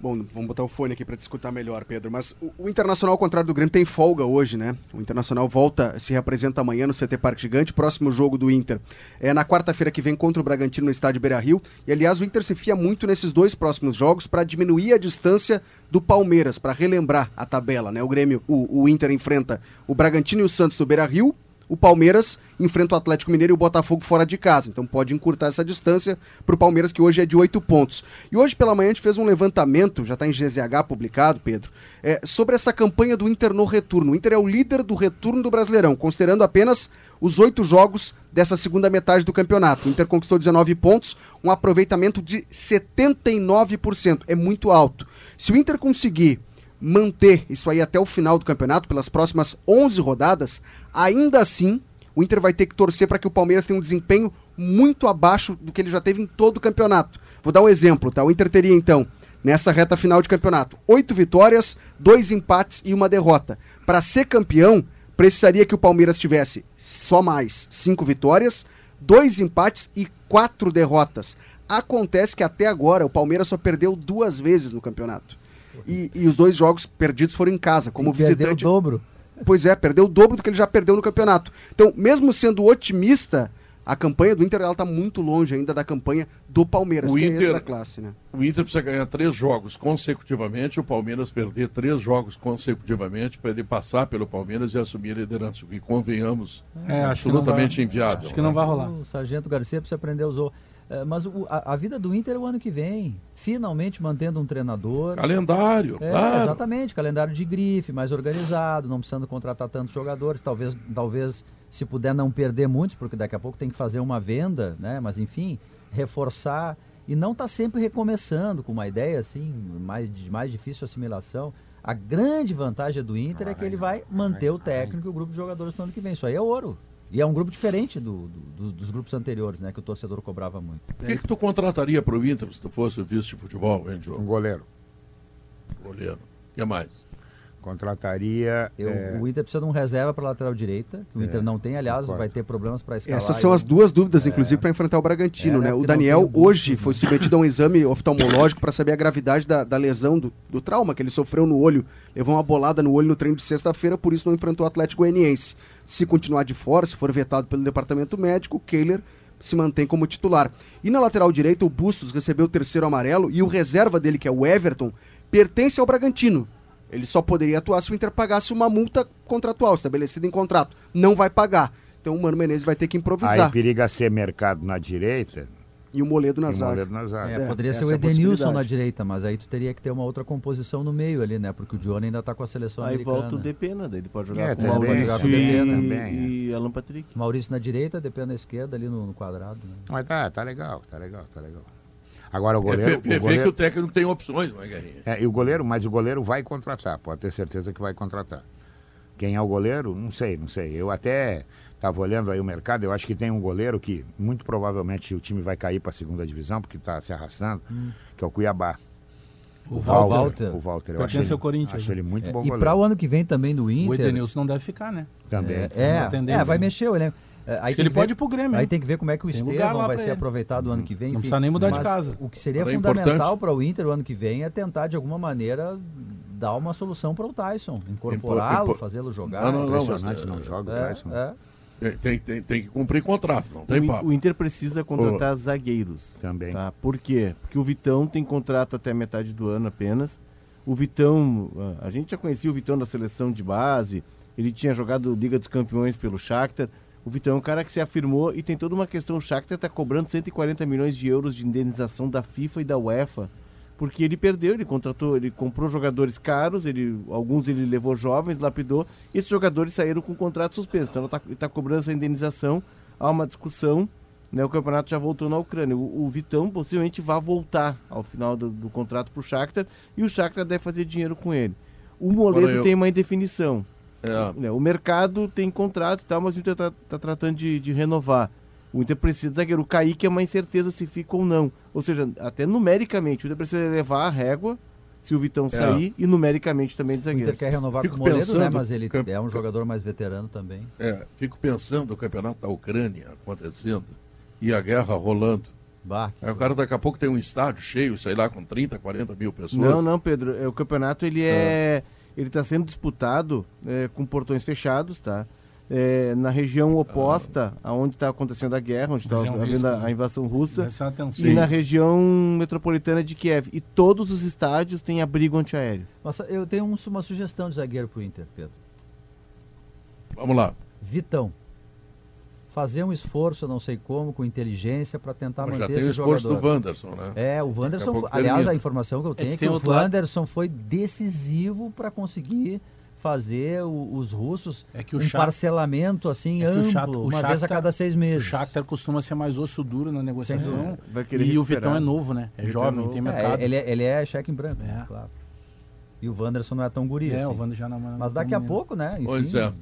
Bom, vamos botar o fone aqui para discutir melhor, Pedro. Mas o, o Internacional, ao contrário do Grêmio, tem folga hoje, né? O Internacional volta, se representa amanhã no CT Parque Gigante. Próximo jogo do Inter é na quarta-feira que vem contra o Bragantino no estádio Beira Rio. E aliás, o Inter se fia muito nesses dois próximos jogos para diminuir a distância do Palmeiras, para relembrar a tabela, né? O Grêmio, o, o Inter enfrenta o Bragantino e o Santos no Beira Rio. O Palmeiras enfrenta o Atlético Mineiro e o Botafogo fora de casa. Então pode encurtar essa distância para o Palmeiras, que hoje é de oito pontos. E hoje pela manhã a gente fez um levantamento, já está em GZH publicado, Pedro, é, sobre essa campanha do Inter no retorno. O Inter é o líder do retorno do Brasileirão, considerando apenas os oito jogos dessa segunda metade do campeonato. O Inter conquistou 19 pontos, um aproveitamento de 79%. É muito alto. Se o Inter conseguir manter isso aí até o final do campeonato, pelas próximas 11 rodadas, ainda assim o Inter vai ter que torcer para que o Palmeiras tenha um desempenho muito abaixo do que ele já teve em todo o campeonato. Vou dar um exemplo, tá? O Inter teria então, nessa reta final de campeonato, oito vitórias, dois empates e uma derrota. Para ser campeão, precisaria que o Palmeiras tivesse só mais cinco vitórias, dois empates e quatro derrotas. Acontece que até agora o Palmeiras só perdeu duas vezes no campeonato. E, e os dois jogos perdidos foram em casa, como E perdeu visitante. o dobro. Pois é, perdeu o dobro do que ele já perdeu no campeonato. Então, mesmo sendo otimista, a campanha do Inter ela tá muito longe ainda da campanha do Palmeiras, O que é Inter- extra classe, né? O Inter precisa ganhar três jogos consecutivamente, o Palmeiras perder três jogos consecutivamente para ele passar pelo Palmeiras e assumir a liderança, o que convenhamos É, absolutamente vai- inviável. Acho que não né? vai rolar. O Sargento Garcia precisa aprender a usar. É, Mas o- a, a vida do Inter é o ano que vem. Finalmente mantendo um treinador. Calendário, É, claro. Exatamente, calendário de grife, mais organizado, não precisando contratar tantos jogadores, talvez, talvez se puder não perder muitos, porque daqui a pouco tem que fazer uma venda, né? Mas enfim, reforçar e não tá sempre recomeçando com uma ideia assim, mais, de mais difícil assimilação. A grande vantagem do Inter é que ele vai manter o técnico e o grupo de jogadores no ano que vem. Isso aí é ouro. E é um grupo diferente do- do- dos- dos grupos anteriores, né? Que o torcedor cobrava muito. O que, que tu contrataria para o Inter se tu fosse vice de futebol, hein, Diogo? Um goleiro. Goleiro. O que mais? Contrataria. Eu- é, O Inter precisa de um reserva para lateral direita, que o É, Inter não tem, aliás, concordo. vai ter problemas para escalar. Essas são as duas dúvidas, inclusive, para enfrentar o Bragantino, É, né? O Daniel hoje foi submetido a um exame oftalmológico para saber a gravidade da, da lesão, do, do trauma que ele sofreu no olho. Levou uma bolada no olho no treino de sexta-feira, por isso não enfrentou o Atlético Goianiense. Se continuar de fora, se for vetado pelo departamento médico, o Kehler se mantém como titular. E na lateral direita, o Bustos recebeu o terceiro amarelo e o reserva dele, que é o Everton, pertence ao Bragantino. Ele só poderia atuar se o Inter pagasse uma multa contratual, estabelecida em contrato. Não vai pagar. Então o Mano Menezes vai ter que improvisar. Aí periga ser mercado na direita E o Moledo na e o zaga. Moledo na zaga. É, É, poderia ser essa o é Edenilson na direita, mas aí tu teria que ter uma outra composição no meio ali, né? Porque o Johnny ainda tá com a seleção Aí americana. volta o Depena, daí ele pode jogar É, com também, Maurício jogar com e, Depena, também, e Alan Patrick. Maurício na direita, depende da esquerda ali no, no quadrado. Né? Mas tá, tá legal, tá legal, tá legal. Agora o É, goleiro. vê, o vê- vê goleiro que o técnico tem opções, não é, Guerrinha? é, e o goleiro, mas o goleiro vai contratar, pode ter certeza que vai contratar. Quem é o goleiro? Não sei, não sei. Eu até estava olhando aí o mercado, eu acho que tem um goleiro que muito provavelmente o time vai cair para a segunda divisão, porque está se arrastando, que é o Cuiabá. O Walter. Walter. O Walter. Eu acho ele, ao Corinthians, acho ele muito É, bom e para o ano que vem também do O Inter. Edenilson não deve ficar, né? Também. É, é, é, vai mexer, né? É, Aí que tem ele ver- pode ir pro Grêmio. Aí tem que ver como é que o Estevão vai ser ele. aproveitado o ano que vem. Não enfim. precisa nem mudar de casa. O que seria é fundamental para o Inter o ano que vem é tentar, de alguma maneira, dar uma solução para o Tyson. Incorporá-lo, fazê-lo jogar. Não, não, não, Impressionante, mas, não é, joga o É, Tyson. é. Tem, tem, tem, que cumprir contrato, não O, tem In- papo. o Inter precisa contratar zagueiros. Também. Tá? Por quê? Porque o Vitão tem contrato até metade do ano apenas. O Vitão, a gente já conhecia o Vitão da seleção de base, ele tinha jogado Liga dos Campeões pelo Shakhtar. O Vitão é um cara que se afirmou e tem toda uma questão. O Shakhtar está cobrando 140 milhões de euros de indenização da FIFA e da UEFA. Porque ele perdeu, ele contratou, ele comprou jogadores caros, ele, alguns ele levou jovens, lapidou, e esses jogadores saíram com contrato suspenso. Então ele está cobrando essa indenização, há uma discussão, né, o campeonato já voltou na Ucrânia. O, o Vitão possivelmente vai voltar ao final do, do contrato para o Shakhtar, e o Shakhtar deve fazer dinheiro com ele. O Moledo Agora eu- tem uma indefinição. É, né, o mercado tem contrato e tal, mas o Inter está tratando de, de renovar. O Inter precisa de zagueiro. O Kaique é uma incerteza se fica ou não. Ou seja, até numericamente, o Inter precisa levar a régua se o Vitão sair e numericamente também de O Inter quer renovar Fico com o Moledo, né? pensando- Mas ele Camp- é um jogador mais veterano também. é, fico pensando o campeonato da Ucrânia acontecendo e a guerra rolando. Bah, Aí o cara daqui a pouco tem um estádio cheio, sei lá, com 30, 40 mil pessoas. Não, não, Pedro. é, O campeonato ele é. Ele está sendo disputado é, com portões fechados, tá? É, na região oposta aonde está acontecendo a guerra, onde está havendo risco, a, né? a invasão russa, e na região metropolitana de Kiev. E todos os estádios têm abrigo antiaéreo. Nossa, eu tenho um- uma sugestão de zagueiro pro Inter, Pedro. Vamos lá. Vitão. Fazer um esforço, não sei como, com inteligência, para tentar Mas já manter tem o esse esforço jogador. do Wanderson, né? É, o Wanderson, pouco aliás, termina. a informação que eu tenho é que que, tem o outro lado. Wanderson foi decisivo para conseguir fazer o- os russos É que o um Shakhtar- parcelamento assim É que o amplo, Shakhtar- o uma vez a cada seis O meses. Shakhtar costuma ser mais osso duro na negociação. E o recuperar. Vitão é novo, né? É é jovem, novo. tem É, mercado. ele, é, ele é cheque em branco, É. claro. E o Wanderson não é tão guri É, assim. o já não Mas daqui a pouco, né? Enfim, Pois é.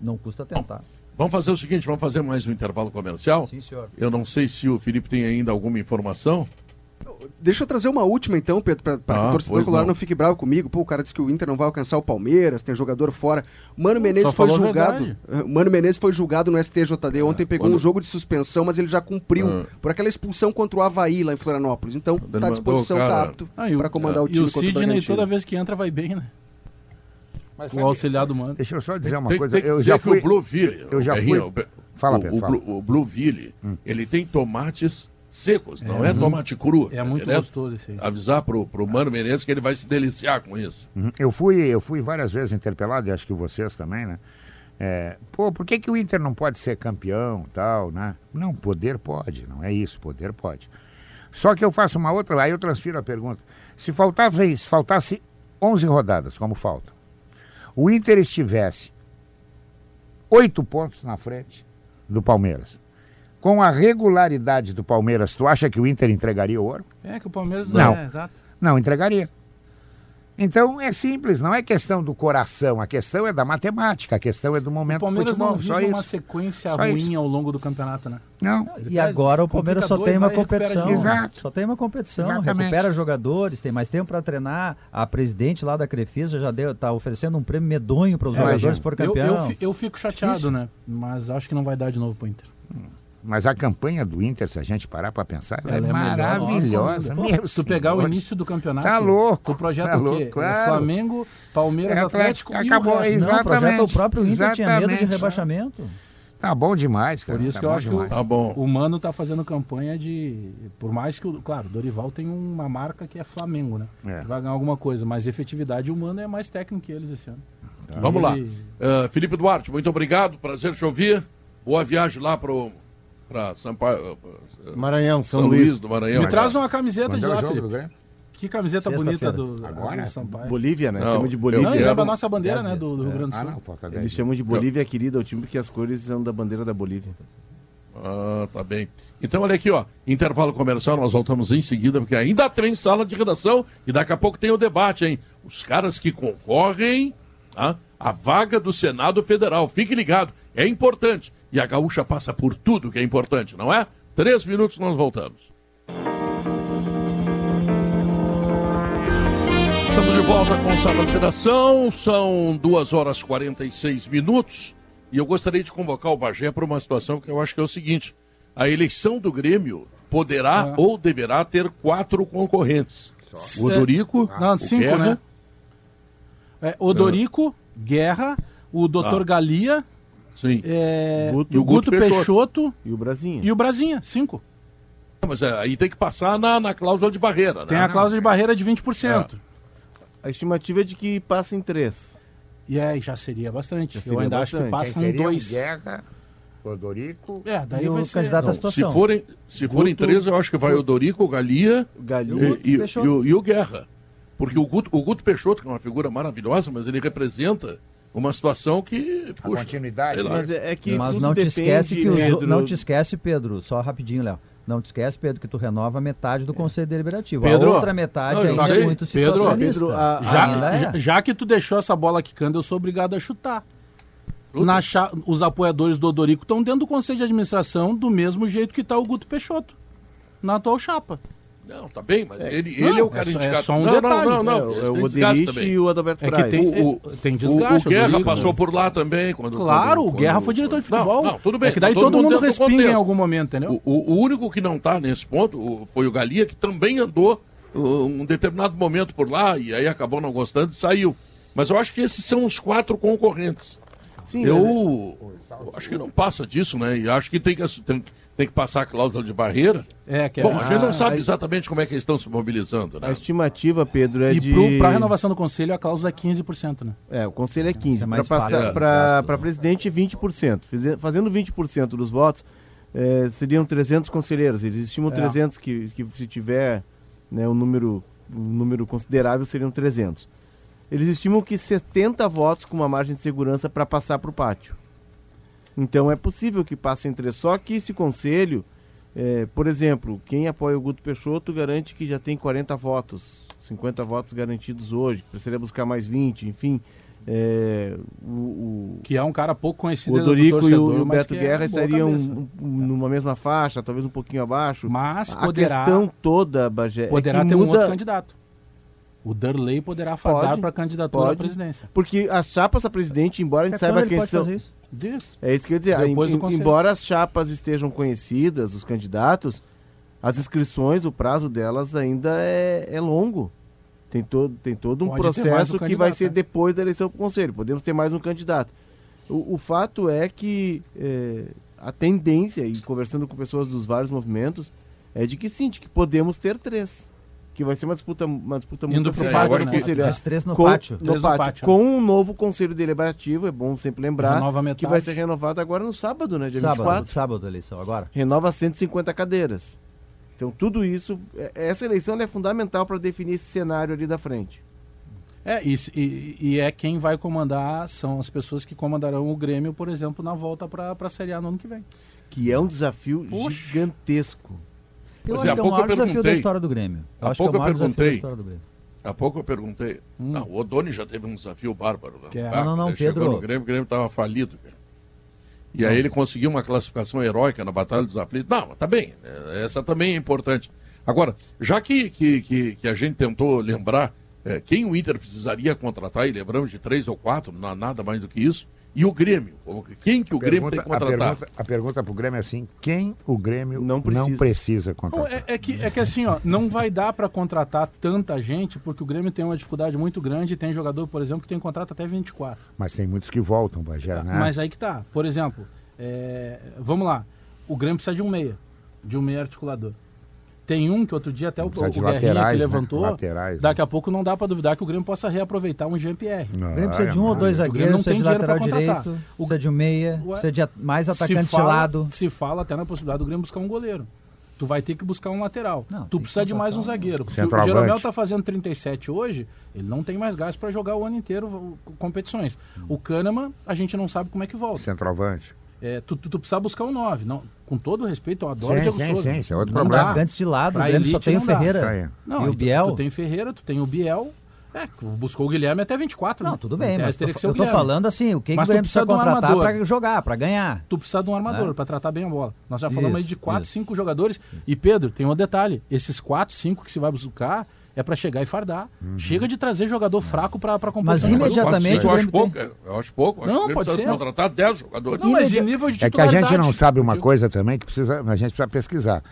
não custa tentar. Vamos fazer o seguinte, vamos fazer mais um intervalo comercial? Sim, senhor. Eu não sei se o Felipe tem ainda alguma informação. Deixa eu trazer uma última então, Pedro, para que Ah, o torcedor colorado não. não. fique bravo comigo. Pô, o cara disse que o Inter não vai alcançar o Palmeiras, tem jogador fora. Mano Menezes foi falou a julgado. eh, Mano Menezes foi julgado no STJD. Ontem pegou quando- um jogo de suspensão, mas ele já cumpriu Ah. por aquela expulsão contra o Havaí lá em Florianópolis. Então, Ele tá à disposição, tá cara- apto Ah, e o- para comandar o E time o contra o Sidney, toda vez que entra, vai bem, né? Mas O sabe- auxiliar do mano. Deixa eu só dizer uma Tem, coisa. tem que eu dizer já que fui. o Blueville, eu já fui- o Fala, o, Pedro, o, fala. Blue- o Blueville, ele tem tomates secos, não é tomate cru. É muito gostoso esse aí. Avisar pro, pro Mano Menezes que ele vai se deliciar com isso. Uhum. Eu fui, eu fui várias vezes interpelado, e acho que vocês também, né? É, pô, por que, que o Inter não pode ser campeão tal, né? Não, poder pode, não é isso, poder pode. Só que eu faço uma outra, aí eu transfiro a pergunta. Se faltar vez, faltasse 11 rodadas, como falta, o Inter estivesse oito pontos na frente do Palmeiras, com a regularidade do Palmeiras, tu acha que o Inter entregaria o ouro? É que o Palmeiras Não. É, exato. Não, entregaria. Então é simples, não é questão do coração, a questão é da matemática, a questão é do O momento do Palmeiras futebol, não só vive uma isso. sequência Só ruim isso. ao longo do campeonato, né? Não. E agora o Palmeiras só tem uma competição. Exato. Só tem uma competição. Exatamente. Recupera jogadores, tem mais tempo para treinar. A presidente lá da Crefisa já deu, tá oferecendo um prêmio medonho para os É, jogadores se for Eu, campeão. eu, fi- eu fico chateado, Difícil. né? Mas acho que não vai dar de novo pro Inter. Mas a campanha do Inter, se a gente parar para pensar, ela, Ela é, é maravilhosa. Pô, tu pegar o início do campeonato, Tá louco, tu projeta tá o quê? louco, É claro. Flamengo, Palmeiras, É, Atlético, Atlético, acabou, e o. Não, o projeto o próprio Inter tinha medo de rebaixamento. Tá bom demais, cara. Por isso tá que eu acho demais. que Tá bom. o, o Mano tá fazendo campanha de. Por mais que, o, claro, o Dorival tem uma marca que é Flamengo, né? É. Vai ganhar alguma coisa, mas efetividade o Mano é mais técnico que eles esse ano. Vamos lá. Ele- Ah, Felipe Duarte, muito obrigado. Prazer te ouvir. Boa viagem lá pro para Sampaio, ah, Maranhão, São, São Luís. Luís do Maranhão. Me traz uma camiseta de é lá, jogo Felipe. Que camiseta bonita do, Agora? do Sampaio. Bolívia, né? Não, Chama de eu Bolívia. Não, lembra a nossa bandeira, né? Do, do Rio Grande do Ah, Sul. não, falta Eles 10. chamam de Bolívia querida, o time porque as cores são da bandeira da Bolívia. Ah, tá bem. Então, olha aqui, ó. Intervalo comercial, nós voltamos em seguida, porque ainda tem sala de redação e daqui a pouco tem o debate, hein? Os caras que concorrem tá? à vaga do Senado Federal. Fique ligado, é importante. E a gaúcha passa por tudo que é importante, não é? Três minutos, nós voltamos. Estamos de volta com sala de redação, são duas horas e 46 minutos. E eu gostaria de convocar o Bagé para uma situação que eu acho que é o seguinte: a eleição do Grêmio poderá ou deverá ter quatro concorrentes. O Odorico, Não, o cinco, Guerra, né? É, Odorico, Guerra, o Dr. Ah. Galia, Sim. é, Guto. e o Guto, Peixoto. E o Brasinha. e o Brasinha, cinco. Mas é, aí tem que passar na, na cláusula de barreira, né? Tem a cláusula de barreira de 20%. A estimativa é de que passem três. E aí já seria bastante. Já Eu seria ainda acho que bastante. Passam seriam? dois. Guerra, Odorico. É, daí E vai o ser... candidato à situação. se forem, se forem Guto- três, eu acho que vai o Dorico, o Galia Galinha. e, e- Peixoto. e o, e o Guerra. Porque o Guto, o Guto Peixoto, que é uma figura maravilhosa, mas ele representa uma situação que. A puxa, continuidade, sei lá. Mas é, é que Mas não te esquece que os, Pedro, não te esquece, Pedro, só rapidinho, Léo. Não te esquece, Pedro, que tu renova metade do Conselho Deliberativo. Pedro, a outra metade não, ainda sei. é muito Pedro. Pedro, a- Já, Ainda é. já, já que tu deixou essa bola quicando, eu sou obrigado a chutar. Na cha- os apoiadores do Odorico estão dentro do Conselho de Administração do mesmo jeito que está o Guto Peixoto. Na atual chapa. Não, tá bem, mas ele, não, ele é o cara é só- é indicado. só um não, detalhe. não, não, É, não. o- é o desgaste Oderich e o Adalberto É que Braz. tem, O- o- é- tem O, o desgaste. Guerra passou né? por lá também. Quando, Claro, quando- o Guerra quando- foi diretor de Não, futebol. Não, tudo bem. É que daí tá todo, mundo respinga em algum momento, entendeu? O, o- o único que não está nesse ponto o- foi o Galia, que também andou uh, um determinado momento por lá e aí acabou não gostando e saiu. Mas eu acho que esses são os quatro concorrentes. Sim, eu, eu acho que não passa disso, né? E acho que tem que, tem, tem que passar a cláusula de barreira. É, que é- Bom, a gente não Ah, sabe aí- exatamente como é que eles estão se mobilizando, né? A estimativa, Pedro, é E de... para a renovação do Conselho, a cláusula é 15%, né? É, o conselho é 15. Isso é Para passar né? para para presidente 20%. Fize- Fazendo 20% dos votos, eh, seriam 300 conselheiros. Eles estimam É. 300 que, que se tiver né, um número um número considerável seriam 300. Eles estimam que 70 votos com uma margem de segurança para passar para o pátio. Então é possível que passem três. Só que esse conselho, eh, por exemplo, quem apoia o Guto Peixoto garante que já tem 40 votos, 50 votos garantidos hoje, precisaria buscar mais 20, enfim. eh, o, o, Que é um cara pouco conhecido o do Odorico e o, e Beto é Guerra boa estariam um- um- numa mesma faixa, talvez um pouquinho abaixo. Mas A poderá, questão toda, Bagé, poderá é que ter um muda, outro candidato. O Darley poderá fardar para a candidatura à pode. presidência. Porque as chapas a presidente, embora a gente Até saiba quem são... fazer isso? Diz. É isso que eu ia dizer. Em- embora as chapas estejam conhecidas, os candidatos, as inscrições, o prazo delas ainda é, é longo. Tem todo, tem todo um Pode mais um processo que vai ser né? depois da eleição para o conselho. Podemos ter mais um candidato. O, o fato é que é, a tendência, e conversando com pessoas dos vários movimentos, é de que sim, de que podemos ter três. Que vai ser uma disputa, uma disputa Indo muito no né? conselho. As três no Com- pátio. no Três no pátio, pátio, Com um novo conselho deliberativo, é bom sempre lembrar, Renova que vai ser renovado agora no sábado, né? Dia Sábado, 24 sábado a eleição, agora. renova 150 cadeiras. Então, tudo isso, é- essa eleição é fundamental para definir esse cenário ali da frente. É, e, e, e é quem vai comandar, são as pessoas que comandarão o Grêmio, por exemplo, na volta para a Série A no ano que vem. Que é um desafio Poxa. gigantesco. Eu Pois acho é, que é o maior desafio da história do Grêmio. Eu Há acho que é o maior desafio da história do Grêmio. Há pouco eu perguntei. Não, o Odoni já teve um desafio bárbaro. Né? É? Ah, Não, não, não, ele Pedro. No Grêmio, o Grêmio estava falido. cara. E aí ele conseguiu uma classificação heróica na Batalha dos Aflitos. Não, tá bem. é, Essa também é importante. Agora, já que, que, que, que a gente tentou lembrar é, quem o Inter precisaria contratar, e lembramos de três ou quatro, não há nada mais do que isso, e o Grêmio. Quem que o Grêmio tem que contratar? a pergunta pro Grêmio é assim: quem o Grêmio Não não precisa. precisa, Não, contratar? é, é que, é que assim, ó, não vai dar pra contratar tanta gente, porque o Grêmio tem uma dificuldade muito grande. Tem jogador, por exemplo, que tem contrato até 24. Mas tem muitos que voltam, Bagé, né? Mas aí que tá. Por exemplo, é, vamos lá. O Grêmio precisa de um meia, de um meia articulador. Tem um que outro dia até o, o Precisa de Guerrinha laterais, que né? levantou. Laterais, daqui a pouco não dá pra duvidar que o Grêmio possa reaproveitar um Jean-Pierre. O Grêmio precisa de é, um ou mano. dois O zagueiros, não tem de lateral contratar. direito, O- precisa de um meia, Ué, precisa de a- mais atacante se fala, de lado. Se fala até na possibilidade do Grêmio buscar um goleiro. Tu vai ter que buscar um lateral. Não, tu precisa de mais um zagueiro. Porque o. Jeromel tá fazendo 37 hoje, ele não tem mais gás para jogar o ano inteiro competições. O Kahneman, a gente não sabe como é que volta. Centroavante. É, tu, tu, tu precisa buscar um 9. Não, com todo respeito, eu adoro Sim, Diego sim, Souza. sim, isso é outro Não problema. Atacantes de lado, Pra o Grêmio só tem o. Ferreira. Não, e o tu- Biel. Tu tem Ferreira, tu tem o Biel. É, tu buscou o Guilherme até 24. Não, né? tudo bem, mas o eu tô falando assim, o que, que Mas o tu Grêmio precisa precisa de um contratar armador. pra jogar, pra ganhar. Tu precisa de um armador Né? pra tratar bem a bola. Nós já falamos Isso, aí de quatro, isso. cinco jogadores. E Pedro, tem um detalhe: esses quatro, cinco que se vai buscar é pra chegar e fardar. Chega de trazer jogador fraco pra compor Mas imediatamente eu o acho pouco, é, eu acho pouco. Eu acho Não, que o Grêmio pode ser. contratar 10 jogadores. Não, mas em nível de É que a gente não sabe uma coisa também que precisa, a gente precisa pesquisar.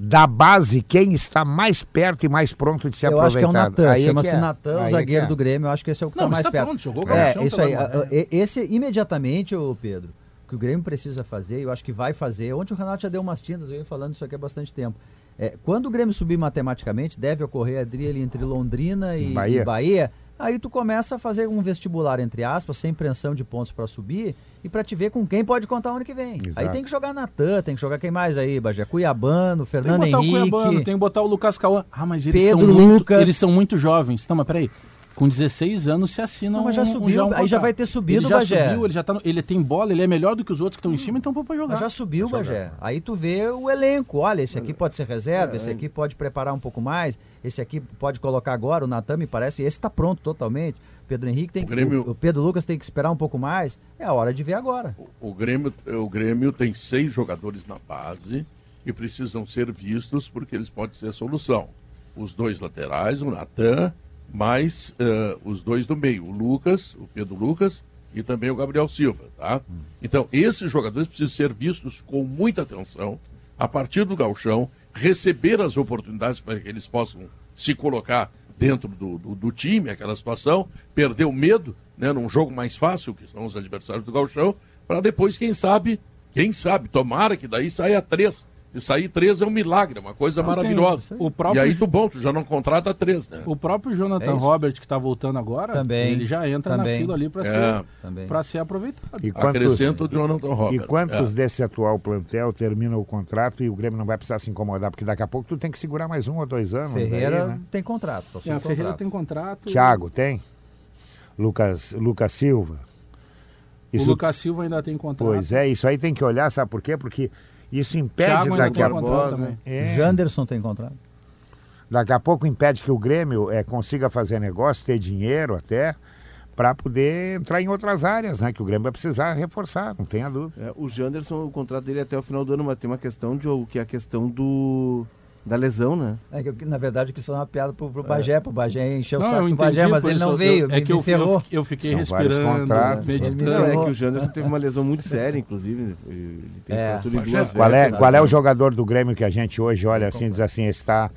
Da base, quem está mais perto e mais pronto de ser Eu acho que é o aproveitado? Natan, Aí é chama-se é. Natan, o é zagueiro é. do Grêmio, eu acho que esse é o que Não, tá mas mais tá perto. pronto, jogou o É, gauchão, isso tá aí. e- Esse, imediatamente, ô Pedro, que o Grêmio precisa fazer, eu acho que vai fazer. Ontem o Renato já deu umas tintas, eu ia falando isso aqui há bastante tempo. É, quando o Grêmio subir matematicamente, deve ocorrer a dele entre Londrina e Bahia. e Bahia. Aí tu começa a fazer um vestibular, entre aspas, sem pressão de pontos para subir e para te ver com quem pode contar o ano que vem. Aí Exato. tem que jogar Natan, tem que jogar quem mais aí, Bagé? Cuiabano, Tem que Fernando botar o Henrique. Cuiabano, tem que botar o Lucas Cauã. Ah, mas eles Pedro são muito, Lucas. eles são muito jovens. Não, mas peraí. Com 16 anos se assina Não, mas já um- subiu, um aí já vai ter subido, ele já Bagé. subiu, ele já tá no- ele tem bola, ele é melhor do que os outros que estão em cima, então pode jogar. Mas já subiu, Bagé. Aí tu vê o elenco. Olha, esse aqui pode ser reserva, esse aqui pode preparar um pouco mais, esse aqui pode colocar agora, o Natan me parece, esse tá pronto totalmente. Pedro Henrique tem O que. Grêmio- O, o Pedro Lucas tem que esperar um pouco mais. É a hora de ver agora. O Grêmio, o Grêmio tem seis jogadores na base e precisam ser vistos porque eles podem ser a solução. Os dois laterais, o Natan, mais eh, os dois do meio, o Lucas, o Pedro Lucas e também o Gabriel Silva, tá? Então, esses jogadores precisam ser vistos com muita atenção a partir do galchão, receber as oportunidades para que eles possam se colocar dentro do, do, do time, aquela situação, perder o medo, né, num jogo mais fácil, que são os adversários do galchão, para depois, quem sabe, quem sabe, tomara que daí saia três. Se sair três é um milagre, é uma coisa Não, maravilhosa. o próprio E aí tu bom, tu já não contrata três, né? O próprio Jonathan É isso. Robert, que tá voltando agora, Também, ele já entra na também. fila ali para É, ser, pra ser aproveitado. E quantos, Acrescenta o Jonathan Robert. e quantos É. desse atual plantel terminam o contrato e o Grêmio não vai precisar se incomodar? Porque daqui a pouco tu tem que segurar mais um ou dois anos. Ferreira daí, né? tem contrato. É, a Ferreira contrato. tem contrato. Thiago, tem? Lucas, Lucas Silva? O Lucas Silva ainda tem contrato. Pois é, isso aí tem que olhar, sabe por quê? Porque isso impede daqui a também. É. Janderson tem contrato. Daqui a pouco impede que o Grêmio eh, consiga fazer negócio, ter dinheiro até, para poder entrar em outras áreas, né? Que o Grêmio vai precisar reforçar, não tenha dúvida. É, o Janderson, o contrato dele é até o final do ano, mas tem uma questão, Diogo, que é a questão do da lesão, né? É que eu, na verdade, eu quis fazer uma piada pro, pro Bagé, pro Bagé encher o Não, saco eu do Bagé, mas ele não eu- veio, É me, que me eu, ferrou. eu, eu fiquei São respirando, contratos. meditando. Não, é que o Janderson teve uma lesão muito séria, inclusive. Ele tem É. fratura em duas é- Qual é, vértebras, qual é o né? jogador do Grêmio que a gente hoje olha assim e diz assim, está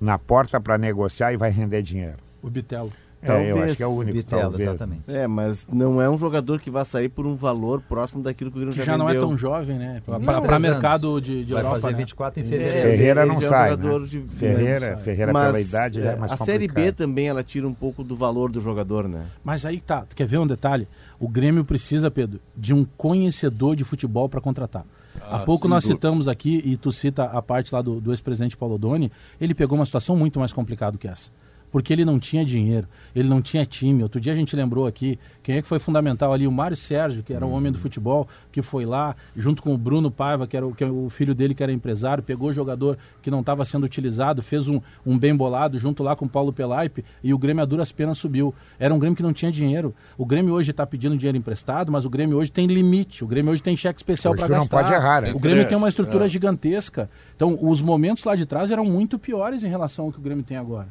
na porta para negociar e vai render dinheiro? O Bitelo. É, eu Talvez. acho que é o único, Bitelo, talvez. exatamente. É, mas não é um jogador que vai sair por um valor próximo daquilo que o Grêmio Que já, já não é tão jovem, né? Pra, 23 pra anos. mercado de, de Vai Europa, fazer né? 24 em É, fevereiro. Ferreira ele não é um sai, né? de- Ferreira, sai. Ferreira Mas, pela idade já é é, mais a complicado. Série B também ela tira um pouco do valor do jogador, né? Mas aí tá, tu quer ver um detalhe? O Grêmio precisa, Pedro, de um conhecedor de futebol para contratar. Há Ah, pouco sem nós dúvida. citamos aqui, e tu cita a parte lá do, do ex-presidente Paulo Doni, ele pegou uma situação muito mais complicada que essa. Porque ele não tinha dinheiro, ele não tinha time. Outro dia a gente lembrou aqui quem é que foi fundamental ali, o Mário Sérgio, que era o homem do futebol, que foi lá, junto com o Bruno Paiva, que era o, que é o filho dele que era empresário, pegou o jogador que não estava sendo utilizado, fez um, um bem bolado junto lá com o Paulo Pelaipe e o Grêmio a duras penas subiu. Era um Grêmio que não tinha dinheiro. O Grêmio hoje está pedindo dinheiro emprestado, mas o Grêmio hoje tem limite. O Grêmio hoje tem cheque especial para não gastar. pode errar, né? O Grêmio Tem tem uma estrutura é. gigantesca. Então, os momentos lá de trás eram muito piores em relação ao que o Grêmio tem agora.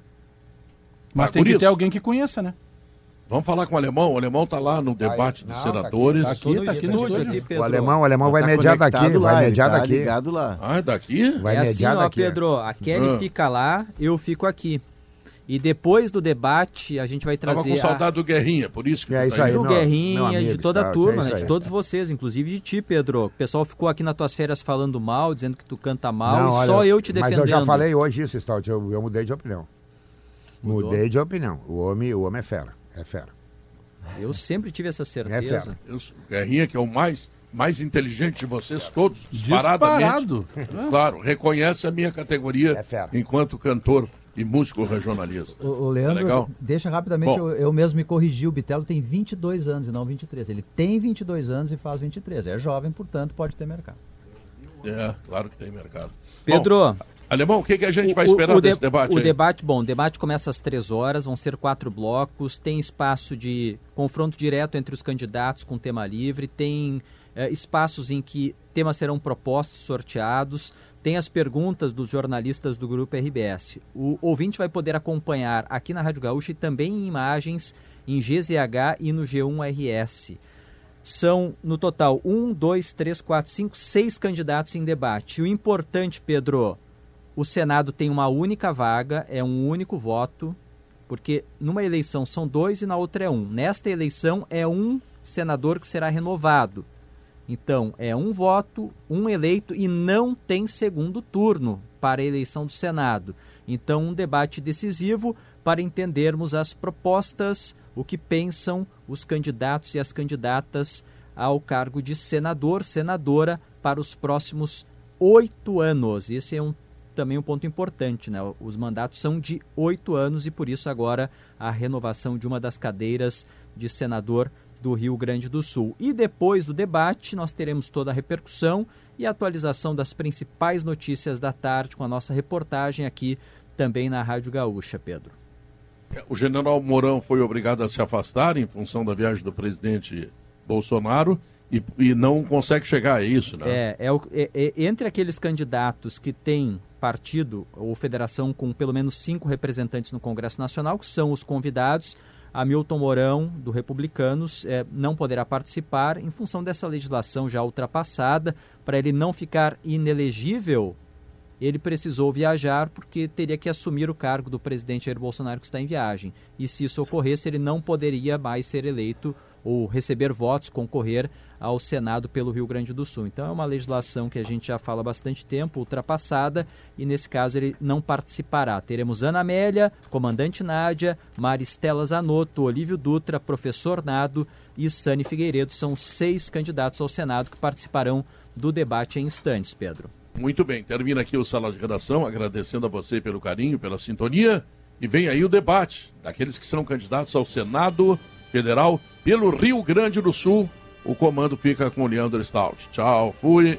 Mas Ah, tem que isso. ter alguém que conheça, né? Vamos falar com o alemão. O alemão está lá no debate dos tá senadores. Tá aqui, tá aqui no Estúdio estúdio. aqui, Pedro. O alemão, o alemão vai Tá mediar daqui, lá, vai mediar tá daqui. ligado lá. Ah, é daqui? Vai é assim, mediar ó, daqui. é. Pedro, a Kelly Ah. fica lá, eu fico aqui. E depois do debate, a gente vai Tava trazer com a- saudade do Guerrinha, por isso que É isso tá aí, do Guerrinha, amigo, de toda a turma, é né? De todos vocês, inclusive de ti, Pedro. O pessoal ficou aqui nas tuas férias falando mal, dizendo que tu canta mal, Não, e olha, só eu te defendendo. Mas eu já falei hoje isso, Stout, eu, eu mudei de opinião. Mudou? Mudei de opinião. O homem, o homem é fera, é fera. Eu sempre tive essa É certeza. fera. Isso, o Guerrinha, que é o mais, mais inteligente de vocês todos, disparadamente. Disparado. Claro, reconhece a minha categoria É fera. enquanto cantor e músico regionalista. O, o Tá Leandro, legal? deixa rapidamente, eu, eu mesmo me corrigi, o Bitelo tem 22 anos e não 23. Ele tem 22 anos e faz 23. É jovem, portanto, pode ter mercado. É, claro que tem mercado. Pedro, Bom, Alemão, o que, que a gente vai esperar o de- desse debate O aí? debate, bom, o debate começa às três horas, vão ser quatro blocos, tem espaço de confronto direto entre os candidatos com tema livre, tem eh, espaços em que temas serão propostos, sorteados, tem as perguntas dos jornalistas do Grupo RBS. O ouvinte vai poder acompanhar aqui na Rádio Gaúcha e também em imagens em GZH e no G1RS. São, no total, um, dois, três, quatro, cinco, seis candidatos em debate. O importante, Pedro, o Senado tem uma única vaga, é um único voto, porque numa eleição são dois e na outra é um. Nesta eleição é um senador que será renovado. Então, é um voto, um eleito e não tem segundo turno para a eleição do Senado. Então, um debate decisivo para entendermos as propostas, o que pensam os candidatos e as candidatas ao cargo de senador, senadora para os próximos oito anos. Esse é um, também um ponto importante, né? Os mandatos são de oito anos e por isso agora a renovação de uma das cadeiras de senador do Rio Grande do Sul. E depois do debate, nós teremos toda a repercussão e a atualização das principais notícias da tarde com a nossa reportagem aqui também na Rádio Gaúcha, Pedro. O general Mourão foi obrigado a se afastar em função da viagem do presidente Bolsonaro e, e não consegue chegar a isso, né? É, é, é- é- entre aqueles candidatos que têm partido ou federação com pelo menos cinco representantes no Congresso Nacional, que são os convidados, Hamilton Mourão, do Republicanos, é, não poderá participar em função dessa legislação já ultrapassada. Para ele não ficar inelegível, ele precisou viajar porque teria que assumir o cargo do presidente Jair Bolsonaro que está em viagem. E se isso ocorresse, ele não poderia mais ser eleito ou receber votos, concorrer ao Senado pelo Rio Grande do Sul. Então é uma legislação que a gente já fala há bastante tempo, ultrapassada, e nesse caso ele não participará. Teremos Ana Amélia, comandante Nádia, Maristela Zanotto, Olívio Dutra, professor Nado e Sani Figueiredo. São seis candidatos ao Senado que participarão do debate em instantes, Pedro. Muito bem, termina aqui o Sala de Redação, agradecendo a você pelo carinho, pela sintonia. E vem aí o debate daqueles que serão candidatos ao Senado Federal pelo Rio Grande do Sul. O comando fica com o Leandro Stout. Tchau, fui.